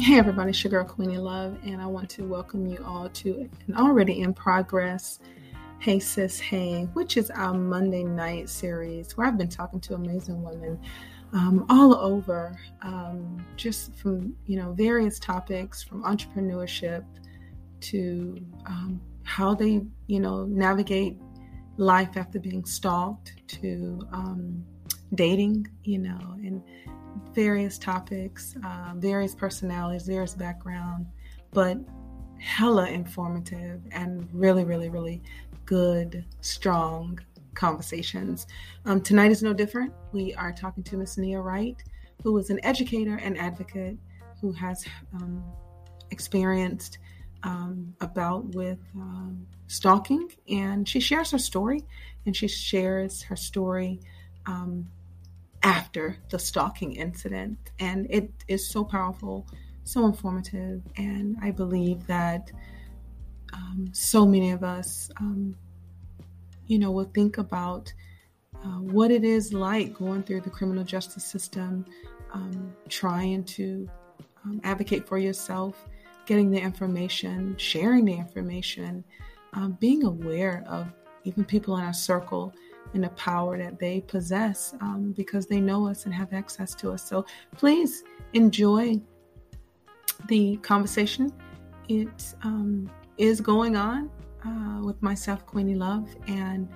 Hey everybody, Sugar Queenie Love, and I want to welcome you all to an already in progress Hey Sis Hey, which is our Monday night series where I've been talking to amazing women um, all over, um, just from you know various topics from entrepreneurship to um, how they you know navigate life after being stalked to um, dating, you know, and various topics, uh, various personalities, various background, but hella informative and really, really, really good, strong conversations. Um, tonight is no different. We are talking to Miss Nia Wright, who is an educator and advocate who has um, experienced um, about with uh, stalking, and she shares her story, and she shares her story um, after the stalking incident. And it is so powerful, so informative. And I believe that um, so many of us, um, you know, will think about uh, what it is like going through the criminal justice system, um, trying to um, advocate for yourself, getting the information, sharing the information, um, being aware of even people in our circle and the power that they possess um, because they know us and have access to us. So please enjoy the conversation. It um, is going on uh, with myself, Queenie Love, and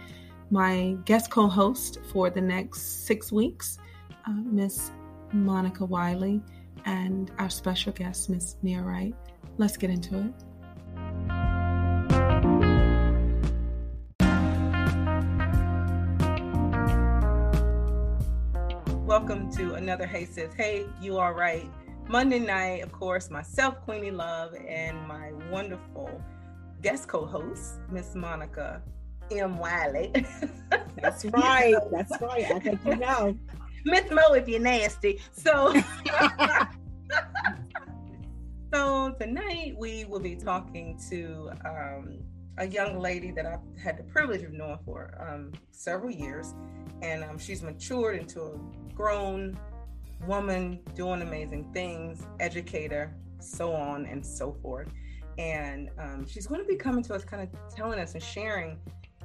my guest co host for the next six weeks, uh, Miss Monica Wiley, and our special guest, Miss Nia Wright. Let's get into it. Welcome to another Hey Sis. Hey, you all right? Monday night, of course, myself, Queenie Love, and my wonderful guest co-host, Miss Monica M. Wiley. That's right. That's right. I think you know. Miss Mo if you're nasty. So So tonight we will be talking to um, a young lady that I've had the privilege of knowing for um, several years. And um, she's matured into a grown woman doing amazing things, educator, so on and so forth. And um, she's going to be coming to us, kind of telling us and sharing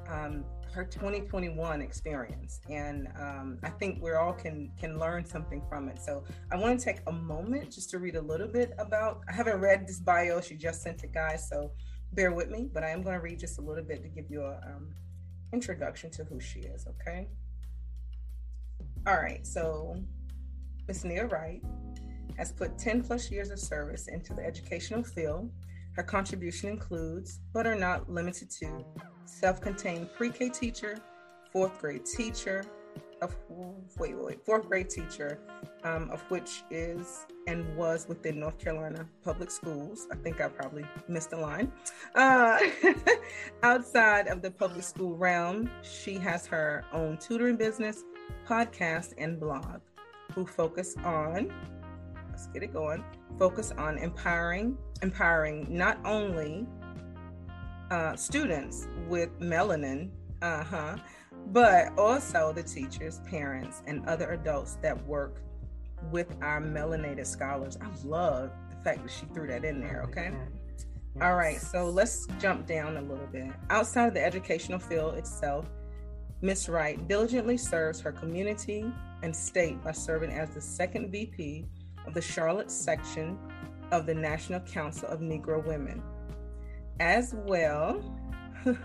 um, her 2021 experience. And um, I think we all can can learn something from it. So I want to take a moment just to read a little bit about. I haven't read this bio; she just sent it, guys. So bear with me. But I am going to read just a little bit to give you a um, introduction to who she is. Okay. All right, so Ms. Nia Wright has put 10 plus years of service into the educational field. Her contribution includes, but are not limited to, self contained pre K teacher, fourth grade teacher, of wait, wait, fourth grade teacher, um, of which is and was within North Carolina public schools. I think I probably missed a line. Uh, outside of the public school realm, she has her own tutoring business, podcast, and blog who focus on, let's get it going, focus on empowering, empowering not only uh, students with melanin, uh-huh, but also the teachers, parents, and other adults that work with our melanated scholars. I love the fact that she threw that in there, okay? All right, so let's jump down a little bit. Outside of the educational field itself, Ms. Wright diligently serves her community and state by serving as the second VP of the Charlotte section of the National Council of Negro Women, as well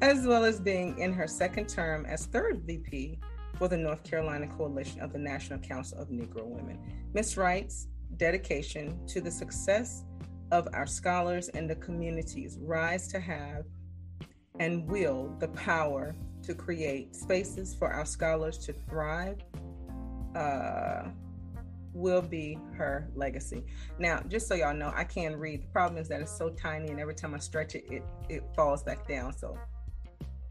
as well as being in her second term as third VP for the North Carolina Coalition of the National Council of Negro Women. Ms. Wright's dedication to the success of our scholars and the communities rise to have and wield the power to create spaces for our scholars to thrive uh, will be her legacy. Now, just so y'all know, I can't read. The problem is that it's so tiny, and every time I stretch it, it, it falls back down. So,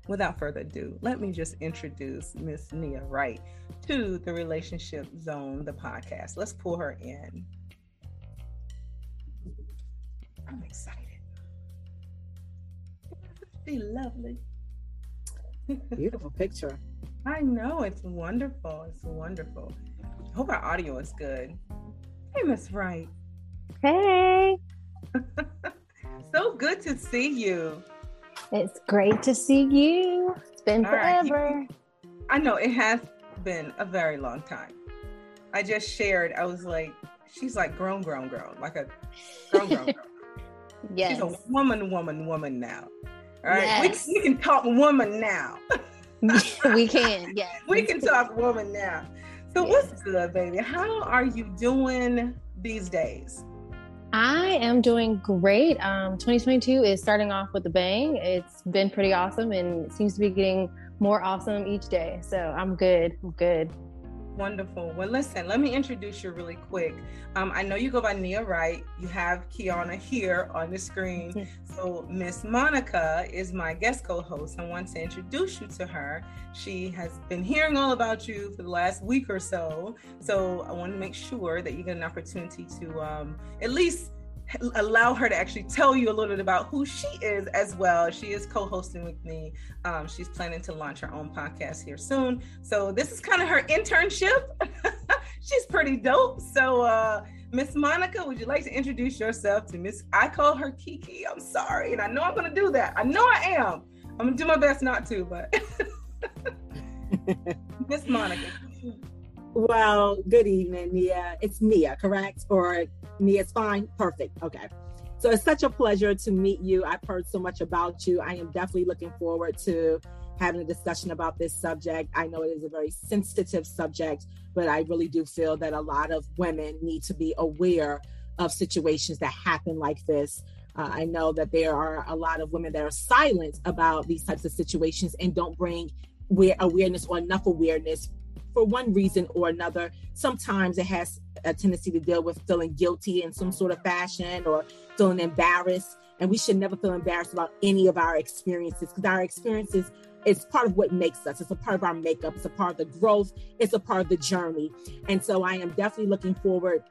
without further ado, let me just introduce Miss Nia Wright to the Relationship Zone, the podcast. Let's pull her in. I'm excited. Be lovely. Beautiful picture. I know it's wonderful. It's wonderful. I hope our audio is good. Hey, Miss Wright. Hey. so good to see you. It's great to see you. It's been All forever. Right. I know it has been a very long time. I just shared, I was like, she's like grown, grown, grown, like a grown, grown, grown. yes. She's a woman, woman, woman now. All right. Yes. We, we can talk woman now. we can, yeah. We can talk woman now. So yes. what's good, baby? How are you doing these days? I am doing great. Um, 2022 is starting off with a bang. It's been pretty awesome and it seems to be getting more awesome each day. So I'm good. I'm good. Wonderful. Well, listen, let me introduce you really quick. Um, I know you go by Nia Wright. You have Kiana here on the screen. So, Miss Monica is my guest co host. I want to introduce you to her. She has been hearing all about you for the last week or so. So, I want to make sure that you get an opportunity to um, at least allow her to actually tell you a little bit about who she is as well. She is co-hosting with me. Um, she's planning to launch her own podcast here soon. So this is kind of her internship. she's pretty dope. So uh, Miss Monica, would you like to introduce yourself to Miss? I call her Kiki. I'm sorry, and I know I'm going to do that. I know I am. I'm going to do my best not to, but Miss Monica. Well, good evening, Nia. It's Nia, correct? Or Nia's fine? Perfect. Okay. So it's such a pleasure to meet you. I've heard so much about you. I am definitely looking forward to having a discussion about this subject. I know it is a very sensitive subject, but I really do feel that a lot of women need to be aware of situations that happen like this. Uh, I know that there are a lot of women that are silent about these types of situations and don't bring awareness or enough awareness for one reason or another. Sometimes it has a tendency to deal with feeling guilty in some sort of fashion or feeling embarrassed. And we should never feel embarrassed about any of our experiences because our experiences is part of what makes us. It's a part of our makeup. It's a part of the growth. It's a part of the journey. And so I am definitely looking forward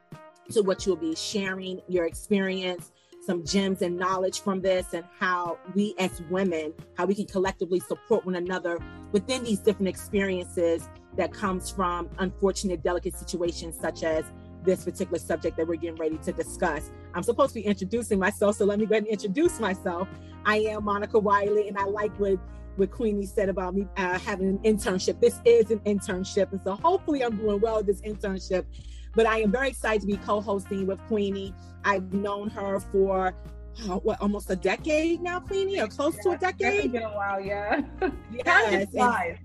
to what you'll be sharing your experience some gems and knowledge from this and how we as women how we can collectively support one another within these different experiences that comes from unfortunate delicate situations such as this particular subject that we're getting ready to discuss. I'm supposed to be introducing myself, so let me go ahead and introduce myself. I am Monica Wiley, and I like what what Queenie said about me uh, having an internship. This is an internship, and so hopefully I'm doing well with this internship. But I am very excited to be co-hosting with Queenie. I've known her for uh, what almost a decade now, Queenie, or close yeah, to a decade. It's been a while, yeah. yes, flies.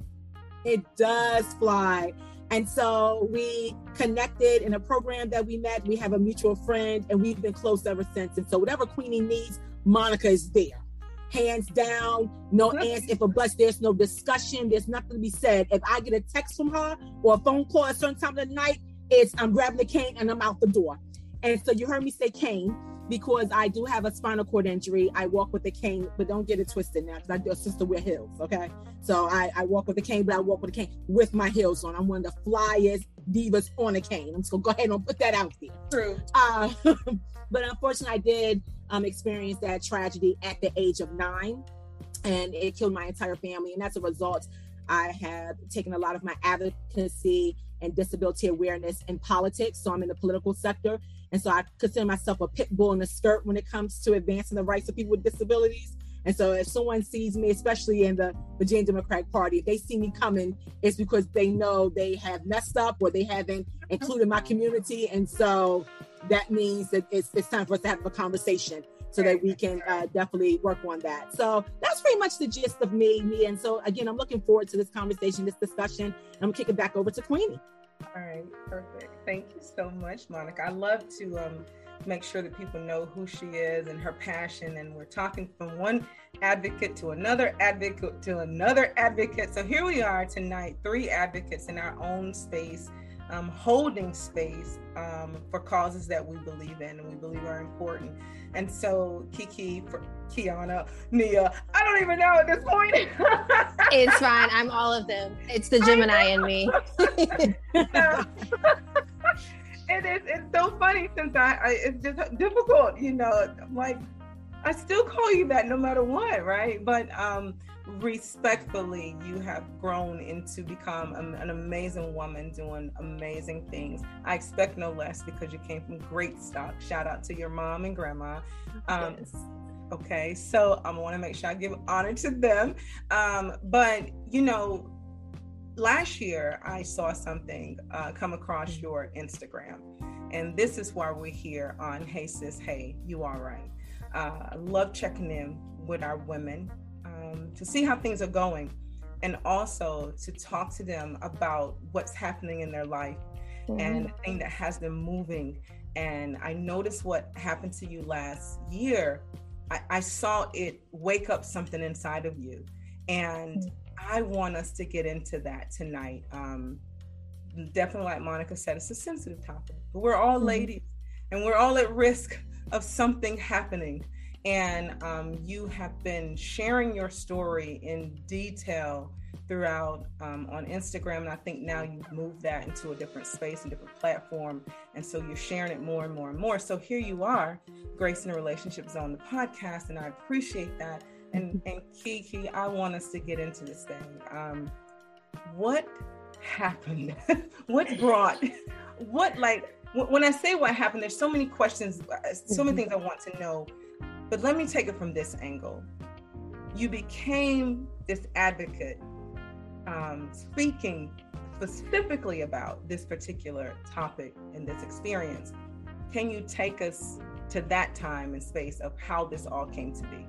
It does fly. And so we connected in a program that we met. We have a mutual friend, and we've been close ever since. And so whatever Queenie needs, Monica is there. Hands down, no answer. If a bus, there's no discussion, there's nothing to be said. If I get a text from her or a phone call at a certain time of the night, it's I'm grabbing the cane and I'm out the door. And so you heard me say cane because I do have a spinal cord injury. I walk with a cane, but don't get it twisted now because I do a sister wear heels. Okay. So I, I walk with a cane, but I walk with a cane with my heels on. I'm one of the flyest divas on a cane. I'm just gonna go ahead and put that out there. True. Uh, but unfortunately, I did um, experience that tragedy at the age of nine, and it killed my entire family. And as a result, I have taken a lot of my advocacy and disability awareness in politics. So I'm in the political sector. And so I consider myself a pit bull in a skirt when it comes to advancing the rights of people with disabilities. And so if someone sees me, especially in the Virginia Democratic Party, if they see me coming, it's because they know they have messed up or they haven't included my community. And so that means that it's, it's time for us to have a conversation so that we can uh, definitely work on that. So that's pretty much the gist of me, me. And so again, I'm looking forward to this conversation, this discussion. I'm gonna kick it back over to Queenie. All right, perfect. Thank you so much, Monica. I love to um, make sure that people know who she is and her passion. And we're talking from one advocate to another advocate to another advocate. So here we are tonight, three advocates in our own space, um, holding space um, for causes that we believe in and we believe are important. And so Kiki, Kiana, Nia, I don't even know at this point. it's fine. I'm all of them. It's the Gemini in me. it is. It's so funny since I, I, it's just difficult, you know. Like I still call you that no matter what, right? But um, respectfully, you have grown into become an amazing woman doing amazing things. I expect no less because you came from great stock. Shout out to your mom and grandma. Um, yes. Okay, so I want to make sure I give honor to them. Um, but you know, last year I saw something uh, come across mm-hmm. your Instagram, and this is why we're here on Hey Sis, Hey, You All Right. Uh, I love checking in with our women um, to see how things are going and also to talk to them about what's happening in their life mm-hmm. and the thing that has them moving. And I noticed what happened to you last year. I, I saw it wake up something inside of you. And mm-hmm. I want us to get into that tonight. Um, definitely, like Monica said, it's a sensitive topic, but we're all mm-hmm. ladies and we're all at risk of something happening and um, you have been sharing your story in detail throughout um, on Instagram. And I think now you've moved that into a different space, and different platform. And so you're sharing it more and more and more. So here you are, Grace in a Relationship Zone, the podcast. And I appreciate that. And, and Kiki, I want us to get into this thing. Um, what happened? what brought, what like, when I say what happened, there's so many questions, uh, so many mm-hmm. things I want to know but let me take it from this angle. You became this advocate, um, speaking specifically about this particular topic and this experience. Can you take us to that time and space of how this all came to be?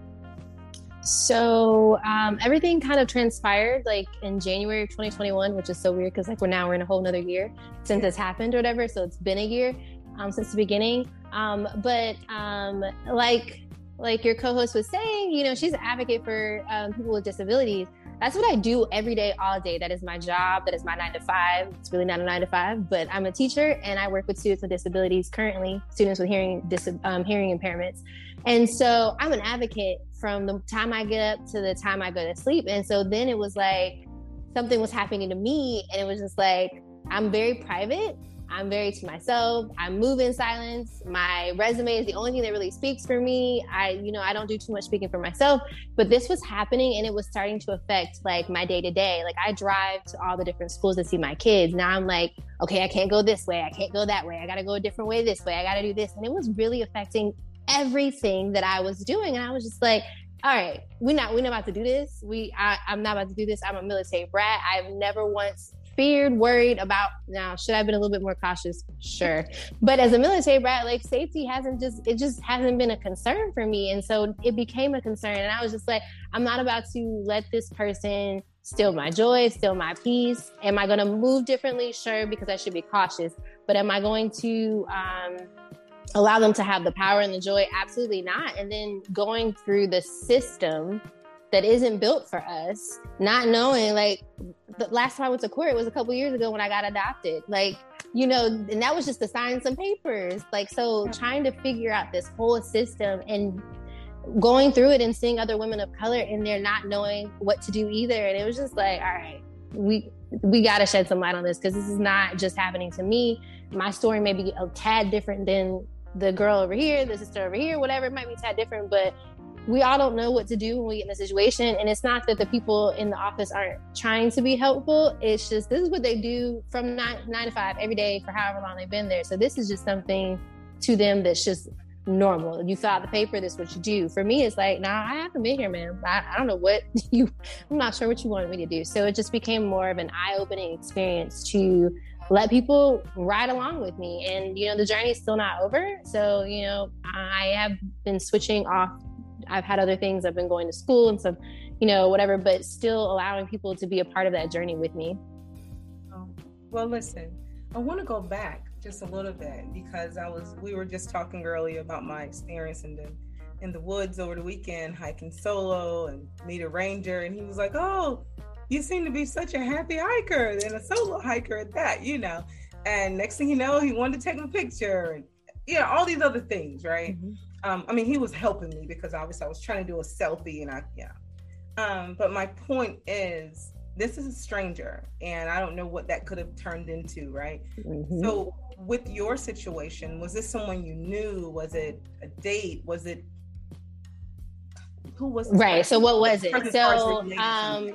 So um, everything kind of transpired like in January of 2021, which is so weird because like we're now we're in a whole nother year since this happened or whatever. So it's been a year um, since the beginning. Um, but um, like like your co-host was saying, you know, she's an advocate for um, people with disabilities. That's what I do every day, all day. That is my job. That is my nine to five. It's really not a nine to five, but I'm a teacher and I work with students with disabilities currently, students with hearing dis- um, hearing impairments. And so I'm an advocate from the time I get up to the time I go to sleep. And so then it was like something was happening to me, and it was just like I'm very private I'm very to myself. I move in silence. My resume is the only thing that really speaks for me. I, you know, I don't do too much speaking for myself, but this was happening and it was starting to affect like my day to day. Like I drive to all the different schools to see my kids. Now I'm like, okay, I can't go this way. I can't go that way. I got to go a different way this way. I got to do this. And it was really affecting everything that I was doing. And I was just like, all right, we're not we're not about to do this. We I, I'm not about to do this. I'm a military brat. I've never once feared, worried about now, should I have been a little bit more cautious? Sure. But as a military brat, like safety hasn't just it just hasn't been a concern for me. And so it became a concern. And I was just like, I'm not about to let this person steal my joy, steal my peace. Am I gonna move differently? Sure, because I should be cautious. But am I going to um allow them to have the power and the joy? Absolutely not. And then going through the system that isn't built for us, not knowing like the last time I went to court was a couple years ago when I got adopted. Like, you know, and that was just to sign some papers. Like, so trying to figure out this whole system and going through it and seeing other women of color and they're not knowing what to do either. And it was just like, all right, we we got to shed some light on this because this is not just happening to me. My story may be a tad different than the girl over here, the sister over here, whatever. It might be a tad different, but we all don't know what to do when we get in a situation. And it's not that the people in the office aren't trying to be helpful. It's just this is what they do from nine, nine to five every day for however long they've been there. So this is just something to them that's just normal. You fill out the paper, this is what you do. For me, it's like, nah, I haven't been here, man. I, I don't know what you, I'm not sure what you wanted me to do. So it just became more of an eye opening experience to let people ride along with me. And, you know, the journey is still not over. So, you know, I have been switching off I've had other things. I've been going to school and some, you know, whatever, but still allowing people to be a part of that journey with me. Oh, well, listen, I want to go back just a little bit because I was, we were just talking earlier about my experience in the, in the woods over the weekend, hiking solo and meet a ranger. And he was like, Oh, you seem to be such a happy hiker and a solo hiker at that, you know. And next thing you know, he wanted to take a picture and you know, all these other things, right? Mm-hmm um, I mean, he was helping me because obviously I was trying to do a selfie and I, yeah. Um, but my point is, this is a stranger and I don't know what that could have turned into, right? Mm-hmm. So, with your situation, was this someone you knew? Was it a date? Was it Who was right? So what was it? So um,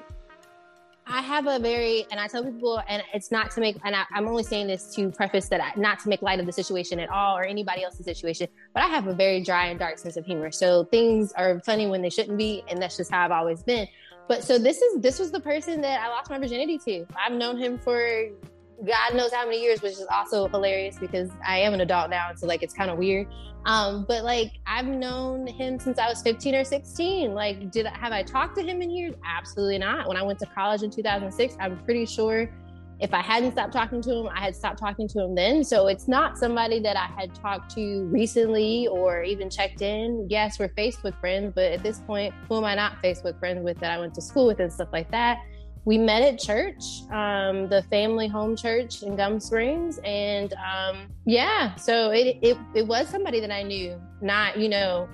I have a very, and I tell people, and it's not to make, and I, am only saying this to preface that, I, not to make light of the situation at all or anybody else's situation, but I have a very dry and dark sense of humor. So things are funny when they shouldn't be, and that's just how I've always been. But so this is this was the person that I lost my virginity to. I've known him for God knows how many years, which is also hilarious because I am an adult now, so like it's kind of weird. Um, but like I've known him since I was 15 or 16. Like, did have I talked to him in years? Absolutely not. When I went to college in 2006, I'm pretty sure if I hadn't stopped talking to him, I had stopped talking to him then. So it's not somebody that I had talked to recently or even checked in. Yes, we're Facebook friends, but at this point, who am I not Facebook friends with that I went to school with and stuff like that? We met at church, um, the family home church in Gum Springs, and um, yeah, so it, it it was somebody that I knew, not you know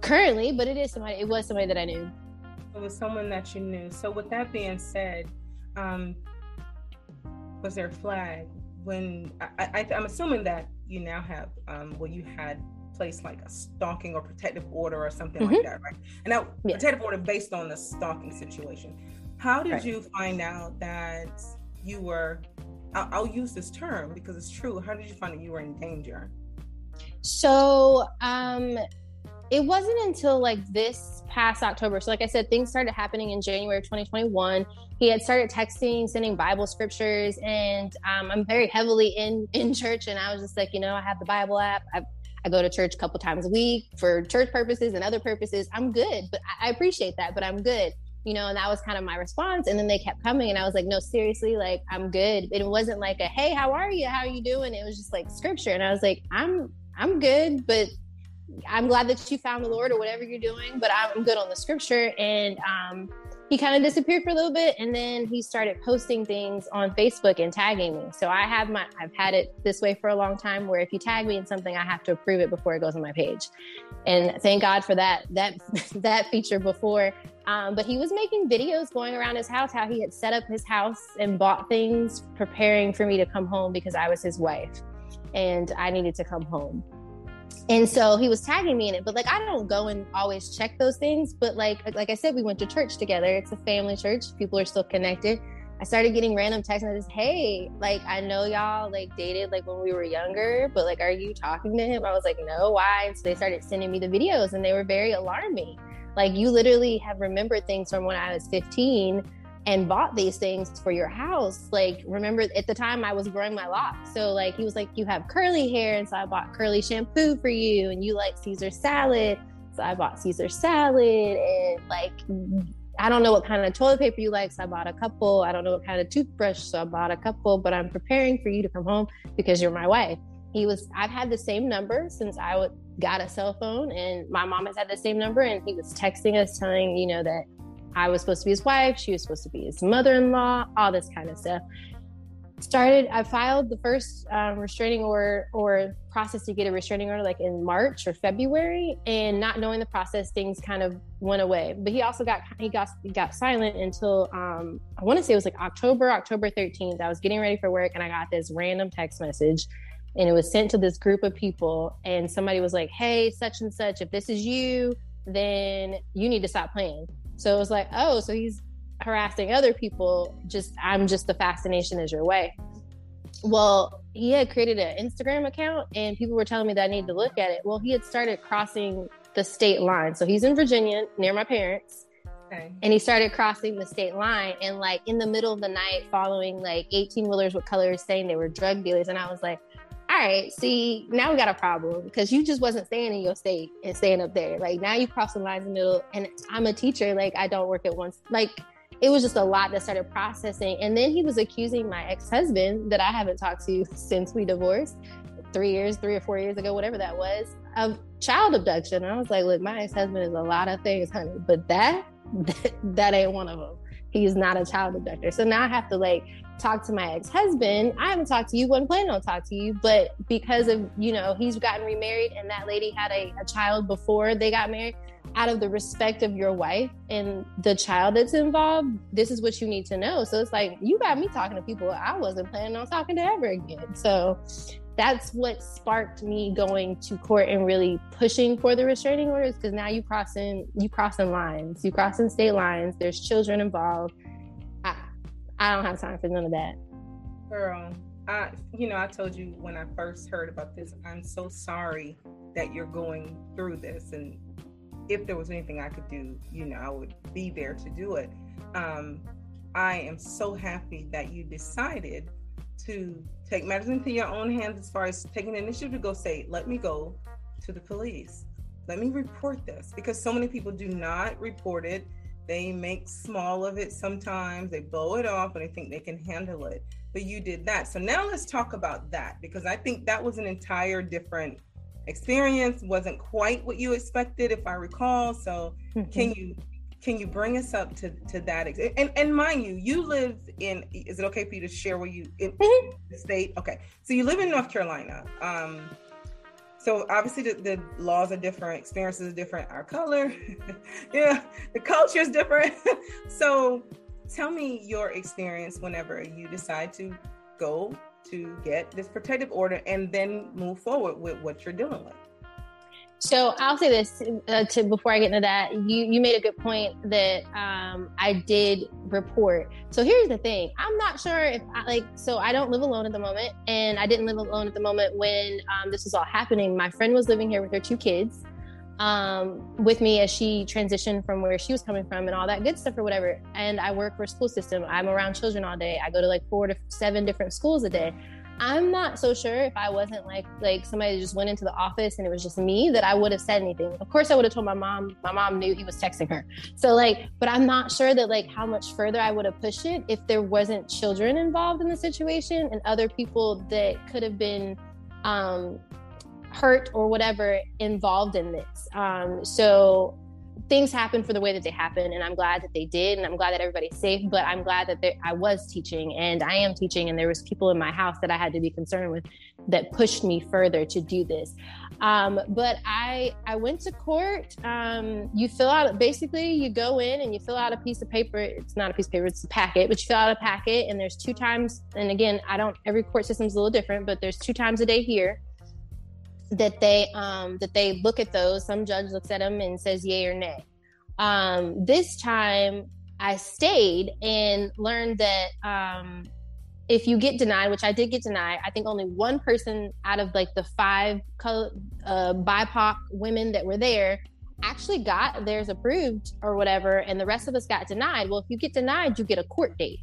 currently, but it is somebody. It was somebody that I knew. It was someone that you knew. So with that being said, um, was there a flag when I, I, am assuming that you now have um, well you had placed like a stalking or protective order or something mm-hmm. like that, right? And now protective order based on the stalking situation. How did right. you find out that you were? I'll, I'll, use this term because it's true. How did you find that you were in danger? So, um, it wasn't until like this past October. So, like I said, things started happening in January of 2021. He had started texting, sending Bible scriptures, and um, I'm very heavily in in church. And I was just like, you know, I have the Bible app. I, I go to church a couple times a week for church purposes and other purposes. I'm good, but I appreciate that. But I'm good you know, and that was kind of my response. And then they kept coming, and I was like, no, seriously, like I'm good. It wasn't like a hey, how are you? How are you doing? It was just like scripture, and I was like, I'm I'm good, but I'm glad that you found the Lord or whatever you're doing, but I'm good on the scripture. And um, he kind of disappeared for a little bit, and then he started posting things on Facebook and tagging me. So I have my I've had it this way for a long time, where if you tag me in something, I have to approve it before it goes on my page. And thank God for that that that feature before um, but he was making videos going around his house, how he had set up his house and bought things, preparing for me to come home because I was his wife and I needed to come home. And so he was tagging me in it, but like I don't go and always check those things. But like like I said, we went to church together. It's a family church. People are still connected. I started getting random text messages. Hey, like I know y'all like dated like when we were younger, but like, are you talking to him? I was like, no. Why? And so they started sending me the videos, and they were very alarming. Like you literally have remembered things from when I was 15 and bought these things for your house. Like, remember at the time I was growing my locks. So, like, he was like, You have curly hair. And so I bought curly shampoo for you. And you like Caesar salad. So I bought Caesar salad. And like, I don't know what kind of toilet paper you like. So I bought a couple. I don't know what kind of toothbrush. So I bought a couple. But I'm preparing for you to come home because you're my wife. He was, I've had the same number since I would got a cell phone and my mom has had the same number and he was texting us telling you know that i was supposed to be his wife she was supposed to be his mother-in-law all this kind of stuff. Started i filed the first um, restraining order or process to get a restraining order like in march or february and not knowing the process things kind of went away. But he also got he got he got silent until um, i want to say it was like october october 13th i was getting ready for work and i got this random text message and it was sent to this group of people and somebody was like hey such and such if this is you then you need to stop playing. So it was like oh so he's harassing other people. Just i'm just the fascination is your way. Well he had created an instagram account and people were telling me that i need to look at it. Well he had started crossing the state line. So he's in virginia near my parents. Okay. And he started crossing the state line and like in the middle of the night following like 18 wheelers with colors saying they were drug dealers. And I was like, all right, see, now we got a problem because you just wasn't staying in your state and staying up there. Like now you cross the lines in the middle, and I'm a teacher. Like I don't work at once. Like it was just a lot that started processing. And then he was accusing my ex husband that I haven't talked to since we divorced three years, three or four years ago, whatever that was, of child abduction. And I was like, look, my ex husband is a lot of things, honey, but that, that, that ain't one of them. He's not a child abductor. So now I have to like talk to my ex-husband. I haven't talked to you wasn't planning on talk to you but because of you know he's gotten remarried and that lady had a, a child before they got married out of the respect of your wife and the child that's involved this is what you need to know. So it's like you got me talking to people i wasn't planning on talking to ever again. So that's what sparked me going to court and really pushing for the restraining orders because now you crossing you crossing lines, you crossing state lines. There's children involved. I I don't have time for none of that. Girl, I you know I told you when I first heard about this. I'm so sorry that you're going through this, and if there was anything I could do, you know, I would be there to do it. Um, I am so happy that you decided to take matters into your own hands as far as taking initiative to go say, let me go to the police. Let me report this because so many people do not report it. They make small of it sometimes, they blow it off and they think they can handle it. But you did that. So now let's talk about that because I think that was an entire different experience, wasn't quite what you expected, if I recall. So mm-hmm. can you can you bring us up to to that and and mind you you live in is it okay for you to share where you in mm-hmm. the state? Okay. So you live in north carolina. Um so obviously the, the laws are different experiences are different our color yeah the culture is different. So tell me your experience whenever you decide to go to get this protective order and then move forward with what you're dealing with so I'll say this uh, to before I get into that. You you made a good point that um, I did report. So here's the thing: I'm not sure if I, like. So I don't live alone at the moment, and I didn't live alone at the moment when um, this was all happening. My friend was living here with her two kids um, with me as she transitioned from where she was coming from and all that good stuff or whatever. And I work for a school system. I'm around children all day. I go to like four to seven different schools a day. I'm not so sure if I wasn't like like somebody just went into the office and it was just me that I would have said anything. Of course I would have told my mom. My mom knew he was texting her. So like, but I'm not sure that like how much further I would have pushed it if there wasn't children involved in the situation and other people that could have been um hurt or whatever involved in this. Um so things happen for the way that they happen and i'm glad that they did and i'm glad that everybody's safe but i'm glad that i was teaching and i am teaching and there was people in my house that i had to be concerned with that pushed me further to do this. Um, but i i went to court. Um, you fill out basically you go in and you fill out a piece of paper. It's not a piece of paper it's a packet but you fill out a packet and there's two times and again i don't every court system is a little different but there's two times a day here that they um, that they look at those. Some judge looks at them and says yay or nay. Um, this time, I stayed and learned that um, if you get denied, which I did get denied, I think only one person out of like the five color, uh, BIPOC women that were there actually got theirs approved or whatever, and the rest of us got denied. Well, if you get denied, you get a court date.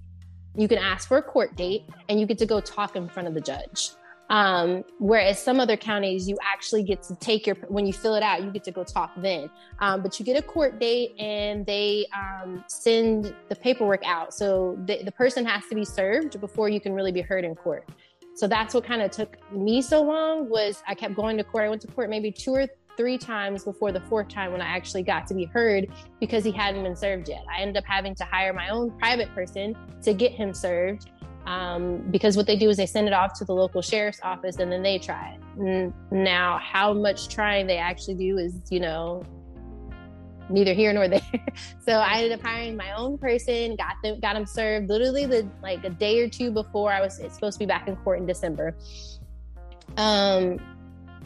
You can ask for a court date, and you get to go talk in front of the judge. Um, whereas some other counties, you actually get to take your, when you fill it out, you get to go talk then. Um, but you get a court date and they um, send the paperwork out. So the, the person has to be served before you can really be heard in court. So that's what kind of took me so long was I kept going to court. I went to court maybe two or three times before the fourth time when I actually got to be heard because he hadn't been served yet. I ended up having to hire my own private person to get him served um, because what they do is they send it off to the local sheriff's office and then they try it. Now, how much trying they actually do is, you know, neither here nor there. so I ended up hiring my own person, got them, got them served literally the like a day or two before I was supposed to be back in court in December. Um,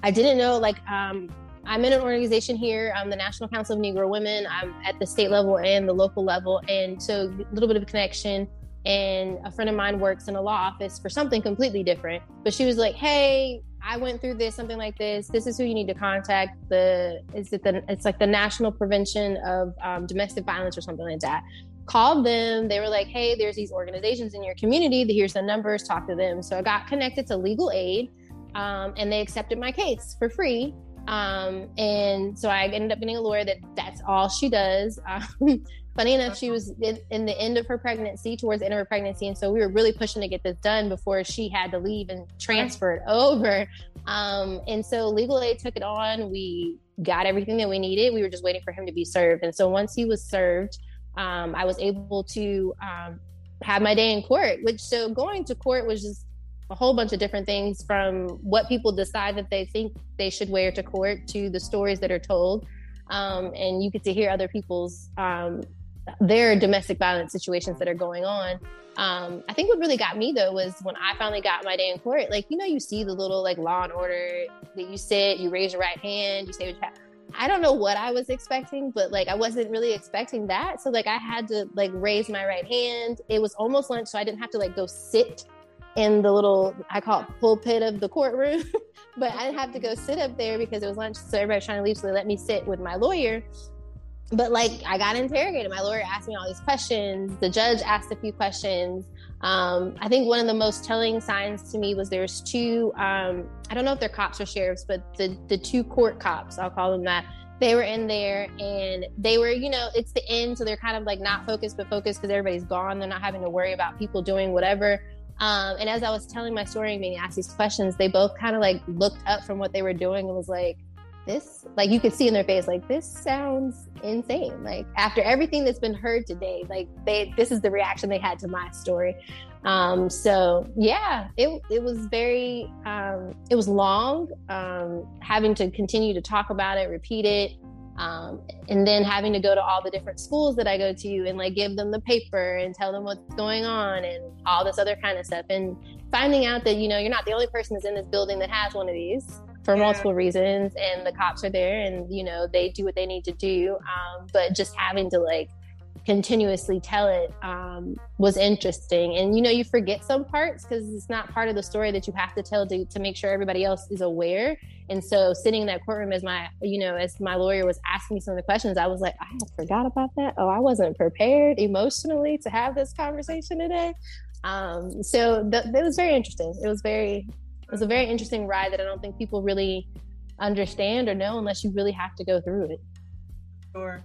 I didn't know like um, I'm in an organization here. I'm the National Council of Negro Women. I'm at the state level and the local level, and so a little bit of a connection and a friend of mine works in a law office for something completely different but she was like hey i went through this something like this. This is who you need to contact. The is it the it's like the national prevention of um, domestic violence or something like that. Called them. They were like hey there's these organizations in your community. Here's the numbers. Talk to them. So i got connected to legal aid um, and they accepted my case for free. Um, and so I ended up getting a lawyer that that's all she does. Funny enough, she was in, in, the end of her pregnancy, towards the end of her pregnancy, and so we were really pushing to get this done before she had to leave and transfer it over. Um, and so legal aid took it on. We got everything that we needed. We were just waiting for him to be served. And so once he was served, um, I was able to um, have my day in court. Which so going to court was just a whole bunch of different things from what people decide that they think they should wear to court to the stories that are told. Um, and you get to hear other people's um, their domestic violence situations that are going on. Um, I think what really got me though was when I finally got my day in court. Like you know, you see the little like law and order that you sit, you raise your right hand, you say what you have. I don't know what I was expecting, but like I wasn't really expecting that. So like I had to like raise my right hand. It was almost lunch, so I didn't have to like go sit in the little I call it pulpit of the courtroom. but I didn't have to go sit up there because it was lunch. So everybody's trying to leave. So they let me sit with my lawyer. But like I got interrogated. My lawyer asked me all these questions. The judge asked a few questions. Um, I think one of the most telling signs to me was there's two, um, I don't know if they're cops or sheriffs, but the, the two court cops, I'll call them that, they were in there and they were, you know, it's the end. So they're kind of like not focused, but focused because everybody's gone. They're not having to worry about people doing whatever. Um, and as I was telling my story and being asked these questions, they both kind of like looked up from what they were doing and was like, this, like you could see in their face, like this sounds insane. Like after everything that's been heard today, like they, this is the reaction they had to my story. Um, so yeah, it, it was very, um, it was long, um, having to continue to talk about it, repeat it, um, and then having to go to all the different schools that I go to and like give them the paper and tell them what's going on and all this other kind of stuff. And finding out that, you know, you're not the only person that's in this building that has one of these for yeah. multiple reasons and the cops are there and, you know, they do what they need to do. Um, but just having to like continuously tell it um, was interesting. And you know, you forget some parts because it's not part of the story that you have to tell to, to make sure everybody else is aware. And so, sitting in that courtroom as my, you know, as my lawyer was asking me some of the questions, I was like, I forgot about that. Oh, I wasn't prepared emotionally to have this conversation today. Um, so th- it was very interesting. It was very, was a very interesting ride that I don't think people really understand or know unless you really have to go through it. Sure.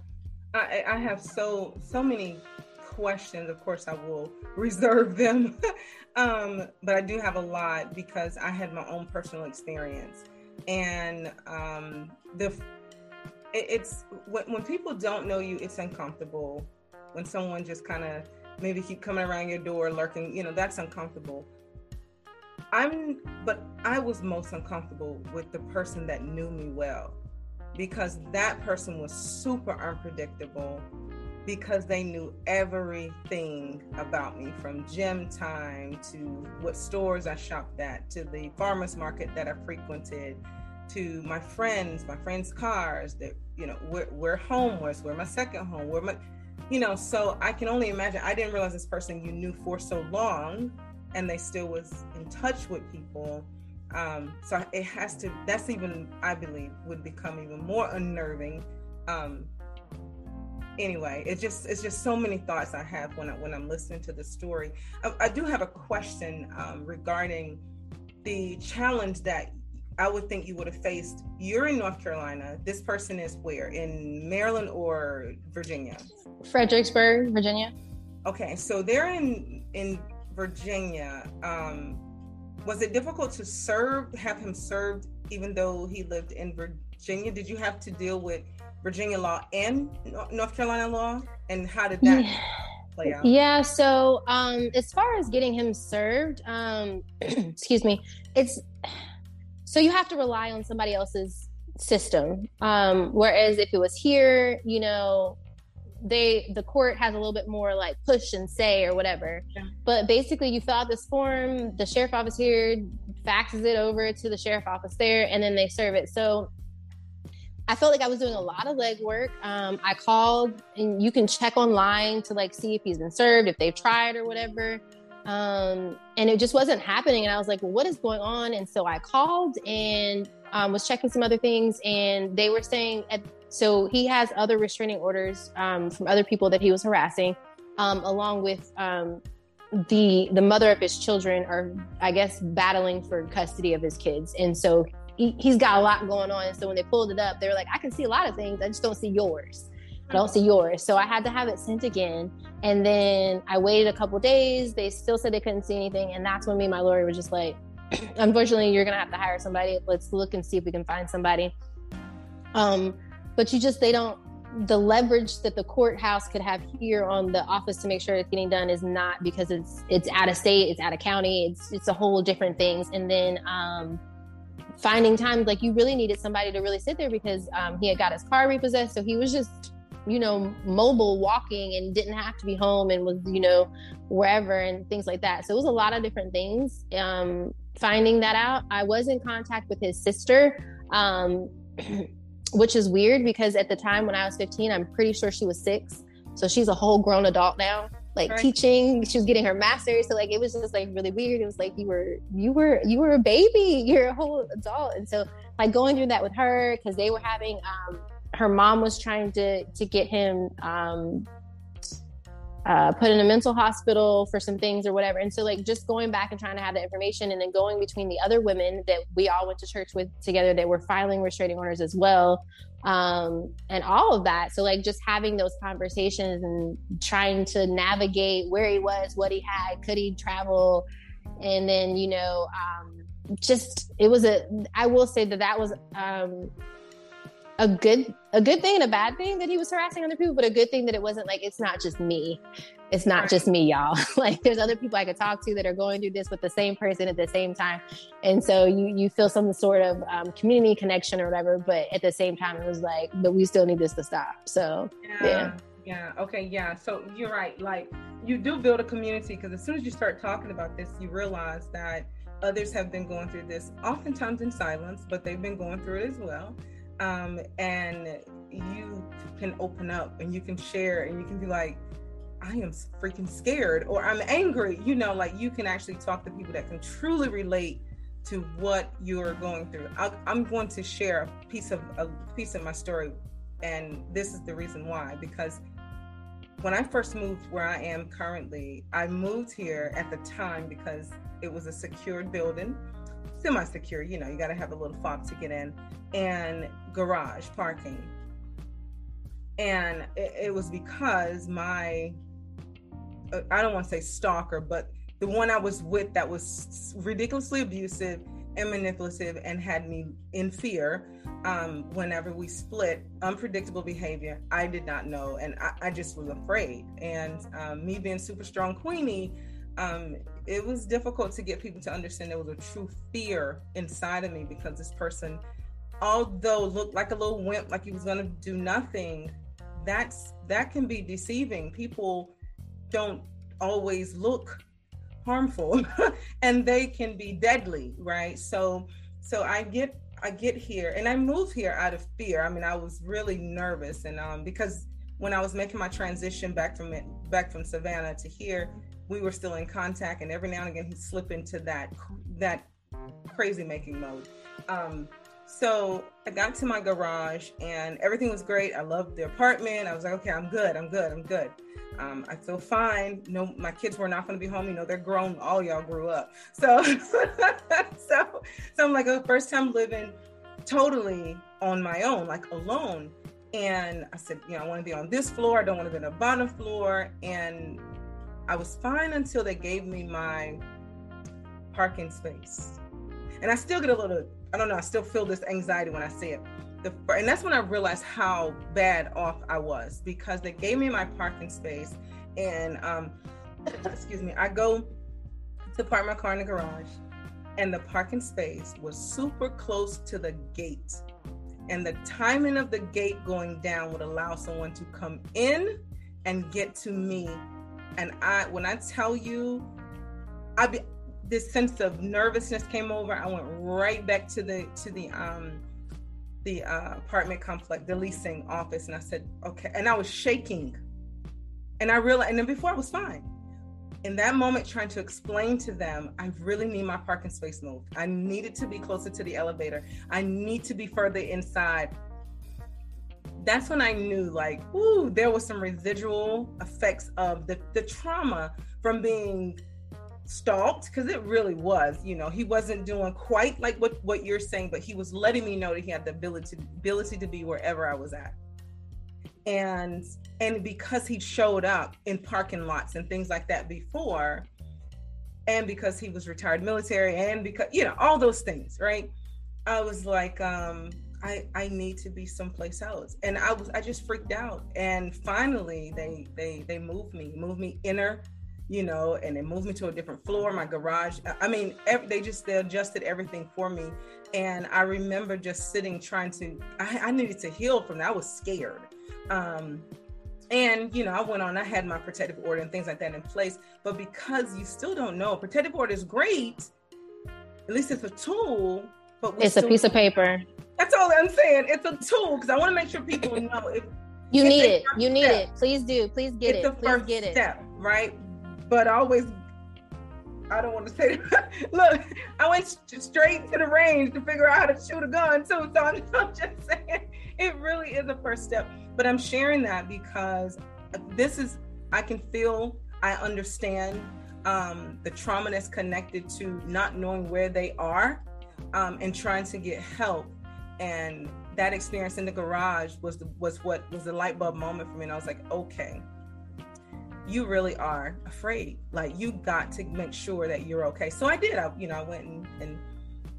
I, I have so so many questions. Of course, I will reserve them, um, but I do have a lot because I had my own personal experience, and um, the it, it's when, when people don't know you, it's uncomfortable. When someone just kind of maybe keep coming around your door, lurking, you know, that's uncomfortable. I'm, but I was most uncomfortable with the person that knew me well because that person was super unpredictable because they knew everything about me from gym time to what stores I shopped at to the farmers market that I frequented to my friends, my friends' cars, that you know, where, where home was, where my second home, where my you know, so I can only imagine I didn't realize this person you knew for so long and they still was in touch with people um, so it has to. That's even I believe would become even more unnerving. Um, anyway, it's just it's just so many thoughts I have when I, when I'm listening to the story. I, I do have a question um, regarding the challenge that I would think you would have faced. You're in North Carolina. This person is where in Maryland or Virginia? Fredericksburg, Virginia. Okay, so they're in in Virginia. Um, was it difficult to serve, have him served, even though he lived in Virginia? Did you have to deal with Virginia law and North Carolina law? And how did that yeah. play out? Yeah, so um, as far as getting him served, um, excuse me, it's so you have to rely on somebody else's system. Um, whereas if it was here, you know, they the court has a little bit more like push and say or whatever. Yeah. But basically, you fill out this form. The sheriff office here faxes it over to the sheriff office there, and then they serve it. So I felt like I was doing a lot of legwork. Um, I called, and you can check online to like see if he's been served, if they've tried or whatever. Um, and it just wasn't happening. And I was like, well, what is going on? And so I called and um, was checking some other things, and they were saying at so he has other restraining orders um, from other people that he was harassing, um, along with um, the the mother of his children are, I guess, battling for custody of his kids, and so he, he's got a lot going on. And so when they pulled it up, they were like, "I can see a lot of things. I just don't see yours. I don't see yours." So I had to have it sent again, and then I waited a couple days. They still said they couldn't see anything, and that's when me and my lawyer was just like, "Unfortunately, you're gonna have to hire somebody. Let's look and see if we can find somebody." Um, but you just they don't the leverage that the courthouse could have here on the office to make sure it's getting done is not because it's it's out of state, it's out of county, it's it's a whole different things. And then um, finding time, like you really needed somebody to really sit there because um, he had got his car repossessed, so he was just you know, mobile walking and didn't have to be home and was, you know, wherever and things like that. So it was a lot of different things. Um, finding that out, I was in contact with his sister, um, which is weird because at the time when I was 15, I'm pretty sure she was six. So she's a whole grown adult now like right. teaching she was getting her master's so like it was just like really weird it was like you were you were you were a baby you're a whole adult and so like going through that with her because they were having um her mom was trying to to get him um uh, put in a mental hospital for some things or whatever. And so, like, just going back and trying to have the information and then going between the other women that we all went to church with together that were filing restraining orders as well, um, and all of that. So, like, just having those conversations and trying to navigate where he was, what he had, could he travel, and then, you know, um, just it was a, I will say that that was, um, a good a good thing and a bad thing that he was harassing other people, but a good thing that it wasn't like it's not just me. It's not just me, y'all. like there's other people I could talk to that are going through this with the same person at the same time, and so you you feel some sort of um, community connection or whatever. But at the same time, it was like, but we still need this to stop. So yeah. yeah. Yeah. Okay. Yeah. So you're right. Like you do build a community because as soon as you start talking about this, you realize that others have been going through this, oftentimes in silence, but they've been going through it as well um, and you can open up and you can share and you can be like i am freaking scared or i'm angry you know like you can actually talk to people that can truly relate to what you're going through. I am going to share a piece of a piece of my story and this is the reason why because when i first moved where i am currently i moved here at the time because it was a secured building semi-secure you know you got to have a little fob to get in and garage parking. And it, it was because my, uh, I don't want to say stalker, but the one I was with that was ridiculously abusive and manipulative and had me in fear um, whenever we split unpredictable behavior i did not know and i, I just was afraid and um, me being super strong queenie um, it was difficult to get people to understand there was a true fear inside of me because this person although looked like a little wimp, like he was going to do nothing, that's that can be deceiving. People don't always look harmful, and they can be deadly, right? So, so I get I get here, and I move here out of fear. I mean, I was really nervous, and um, because when I was making my transition back from back from Savannah to here, we were still in contact, and every now and again he'd slip into that that crazy making mode. Um, so I got to my garage and everything was great. I loved the apartment. I was like, okay, I'm good. I'm good. I'm good. Um, I feel fine. No, my kids were not going to be home. You know, they're grown. All y'all grew up. So, so, so I'm like, a oh, first time living totally on my own, like alone. And I said, you know, I want to be on this floor. I don't want to be on the bottom floor. And I was fine until they gave me my parking space. And I still get a little I don't know. I still feel this anxiety when I see it. The, and that's when I realized how bad off I was because they gave me my parking space, and um, excuse me, I go to park my car in the garage, and the parking space was super close to the gate, and the timing of the gate going down would allow someone to come in and get to me, and I when I tell you, I be this sense of nervousness came over. I went right back to the to the um the uh, apartment complex, the leasing office, and I said, okay. And I was shaking, and I realized, and then before I was fine. In that moment, trying to explain to them, I really need my parking space moved. I needed to be closer to the elevator. I need to be further inside. That's when I knew, like, ooh, there was some residual effects of the the trauma from being stalked because it really was you know he wasn't doing quite like what what you're saying but he was letting me know that he had the ability ability to be wherever i was at. And and because he showed up in parking lots and things like that before and because he was retired military and because you know all those things right? I was like um i i need to be someplace else and i was i just freaked out and finally they they they moved me moved me inner you know, and they moved me to a different floor, my garage. I mean, every, they just they adjusted everything for me. And I remember just sitting trying to, I, I needed to heal from that. I was scared. Um, and you know, I went on. I had my protective order and things like that in place. But because you still don't know, protective order is great. At least it's a tool. But it's a piece of paper. That's all I'm saying. It's a tool because I want to make sure people know if you need it. You need step. it. Please do. Please get it. it's it. The Please first get step, it. Right. But I always I don't want to say Look, I went straight to the range to figure out how to shoot a gun too. So I'm, I'm just saying it really is a first step. But I'm sharing that because this is I can feel, I understand um, the trauma that's connected to not knowing where they are um, and trying to get help. And that experience in the garage was the, was what was the light bulb moment for me. And I was like, okay, you really are afraid. Like you got to make sure that you're okay. So I did. I, you know, I went and, and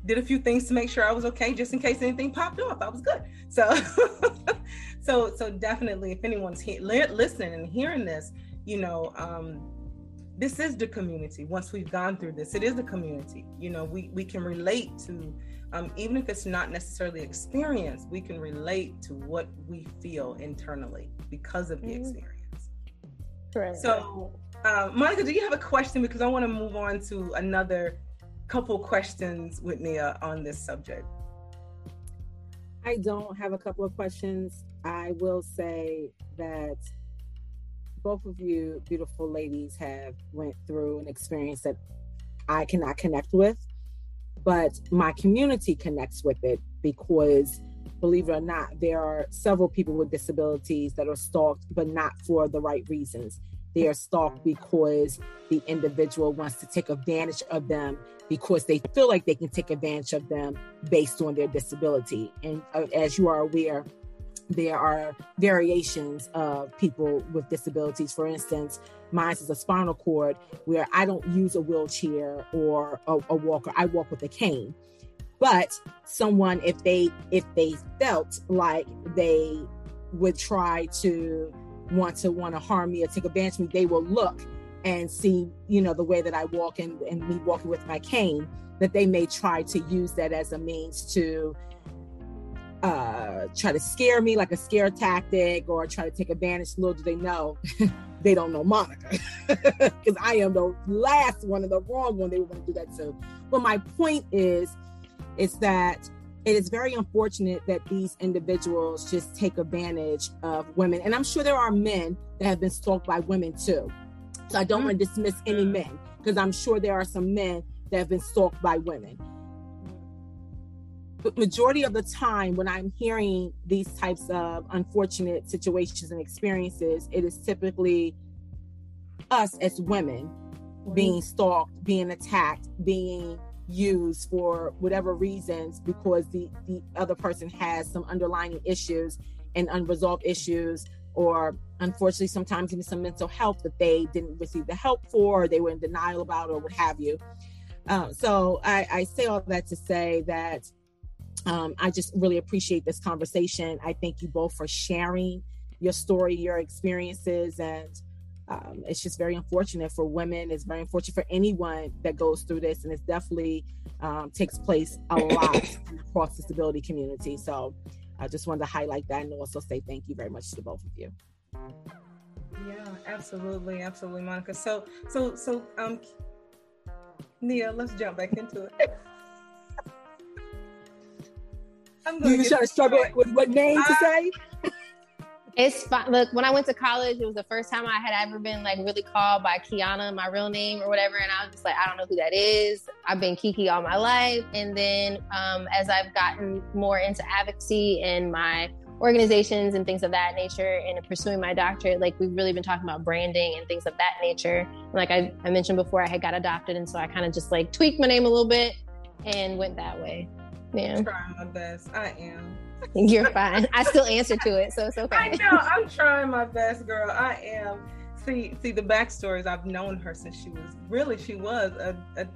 did a few things to make sure I was okay, just in case anything popped up. I was good. So, so, so definitely, if anyone's he- listening and hearing this, you know, um, this is the community. Once we've gone through this, it is the community. You know, we we can relate to, um, even if it's not necessarily experience, we can relate to what we feel internally because of the mm-hmm. experience. Right. So, uh, Monica, do you have a question? Because I want to move on to another couple questions with Nia on this subject. I don't have a couple of questions. I will say that both of you beautiful ladies have went through an experience that I cannot connect with, but my community connects with it because believe it or not, there are several people with disabilities that are stalked, but not for the right reasons. They are stalked because the individual wants to take advantage of them because they feel like they can take advantage of them based on their disability. And uh, as you are aware, there are variations of people with disabilities. For instance, mine is a spinal cord where I don't use a wheelchair or a, a walker, I walk with a cane but someone if they if they felt like they would try to want to want to harm me or take advantage of me they will look and see you know the way that i walk and, and me walking with my cane that they may try to use that as a means to uh try to scare me like a scare tactic or try to take advantage little do they know they don't know monica because i am the last one and the wrong one they would want to do that to but my point is is that it is very unfortunate that these individuals just take advantage of women. And I'm sure there are men that have been stalked by women too. So I don't mm-hmm. want to dismiss any men because I'm sure there are some men that have been stalked by women. But majority of the time when I'm hearing these types of unfortunate situations and experiences, it is typically us as women being stalked, being attacked, being used for whatever reasons because the the other person has some underlying issues and unresolved issues or unfortunately sometimes even some mental health that they didn't receive the help for or they were in denial about or what have you. Uh, so I, I, say all that to say that um, i just really appreciate this conversation i thank you both for sharing your story your experiences and um, it's just very unfortunate for women. It's very unfortunate for anyone that goes through this, and it definitely um, takes place a lot across the disability community. So I just wanted to highlight that and also say thank you very much to both of you. Yeah, absolutely, absolutely, Monica. So, so, so, um, Nia, let's jump back into it. I'm going you to trying to struggle with what name to say. It's fine. Look, when I went to college, it was the first time I had ever been like really called by Kiana, my real name or whatever. And I was just like, I don't know who that is. I've been Kiki all my life. And then um, as I've gotten more into advocacy and my organizations and things of that nature and pursuing my doctorate, like we've really been talking about branding and things of that nature. Like I, I mentioned before, I had got adopted. And so I kind of just like tweaked my name a little bit and went that way. Yeah. I'm trying my best. I am. You're fine. I still answer to it, so it's okay. I know. I'm trying my best, girl. I am. See, see the backstories. I've known her since she was really. She was a. a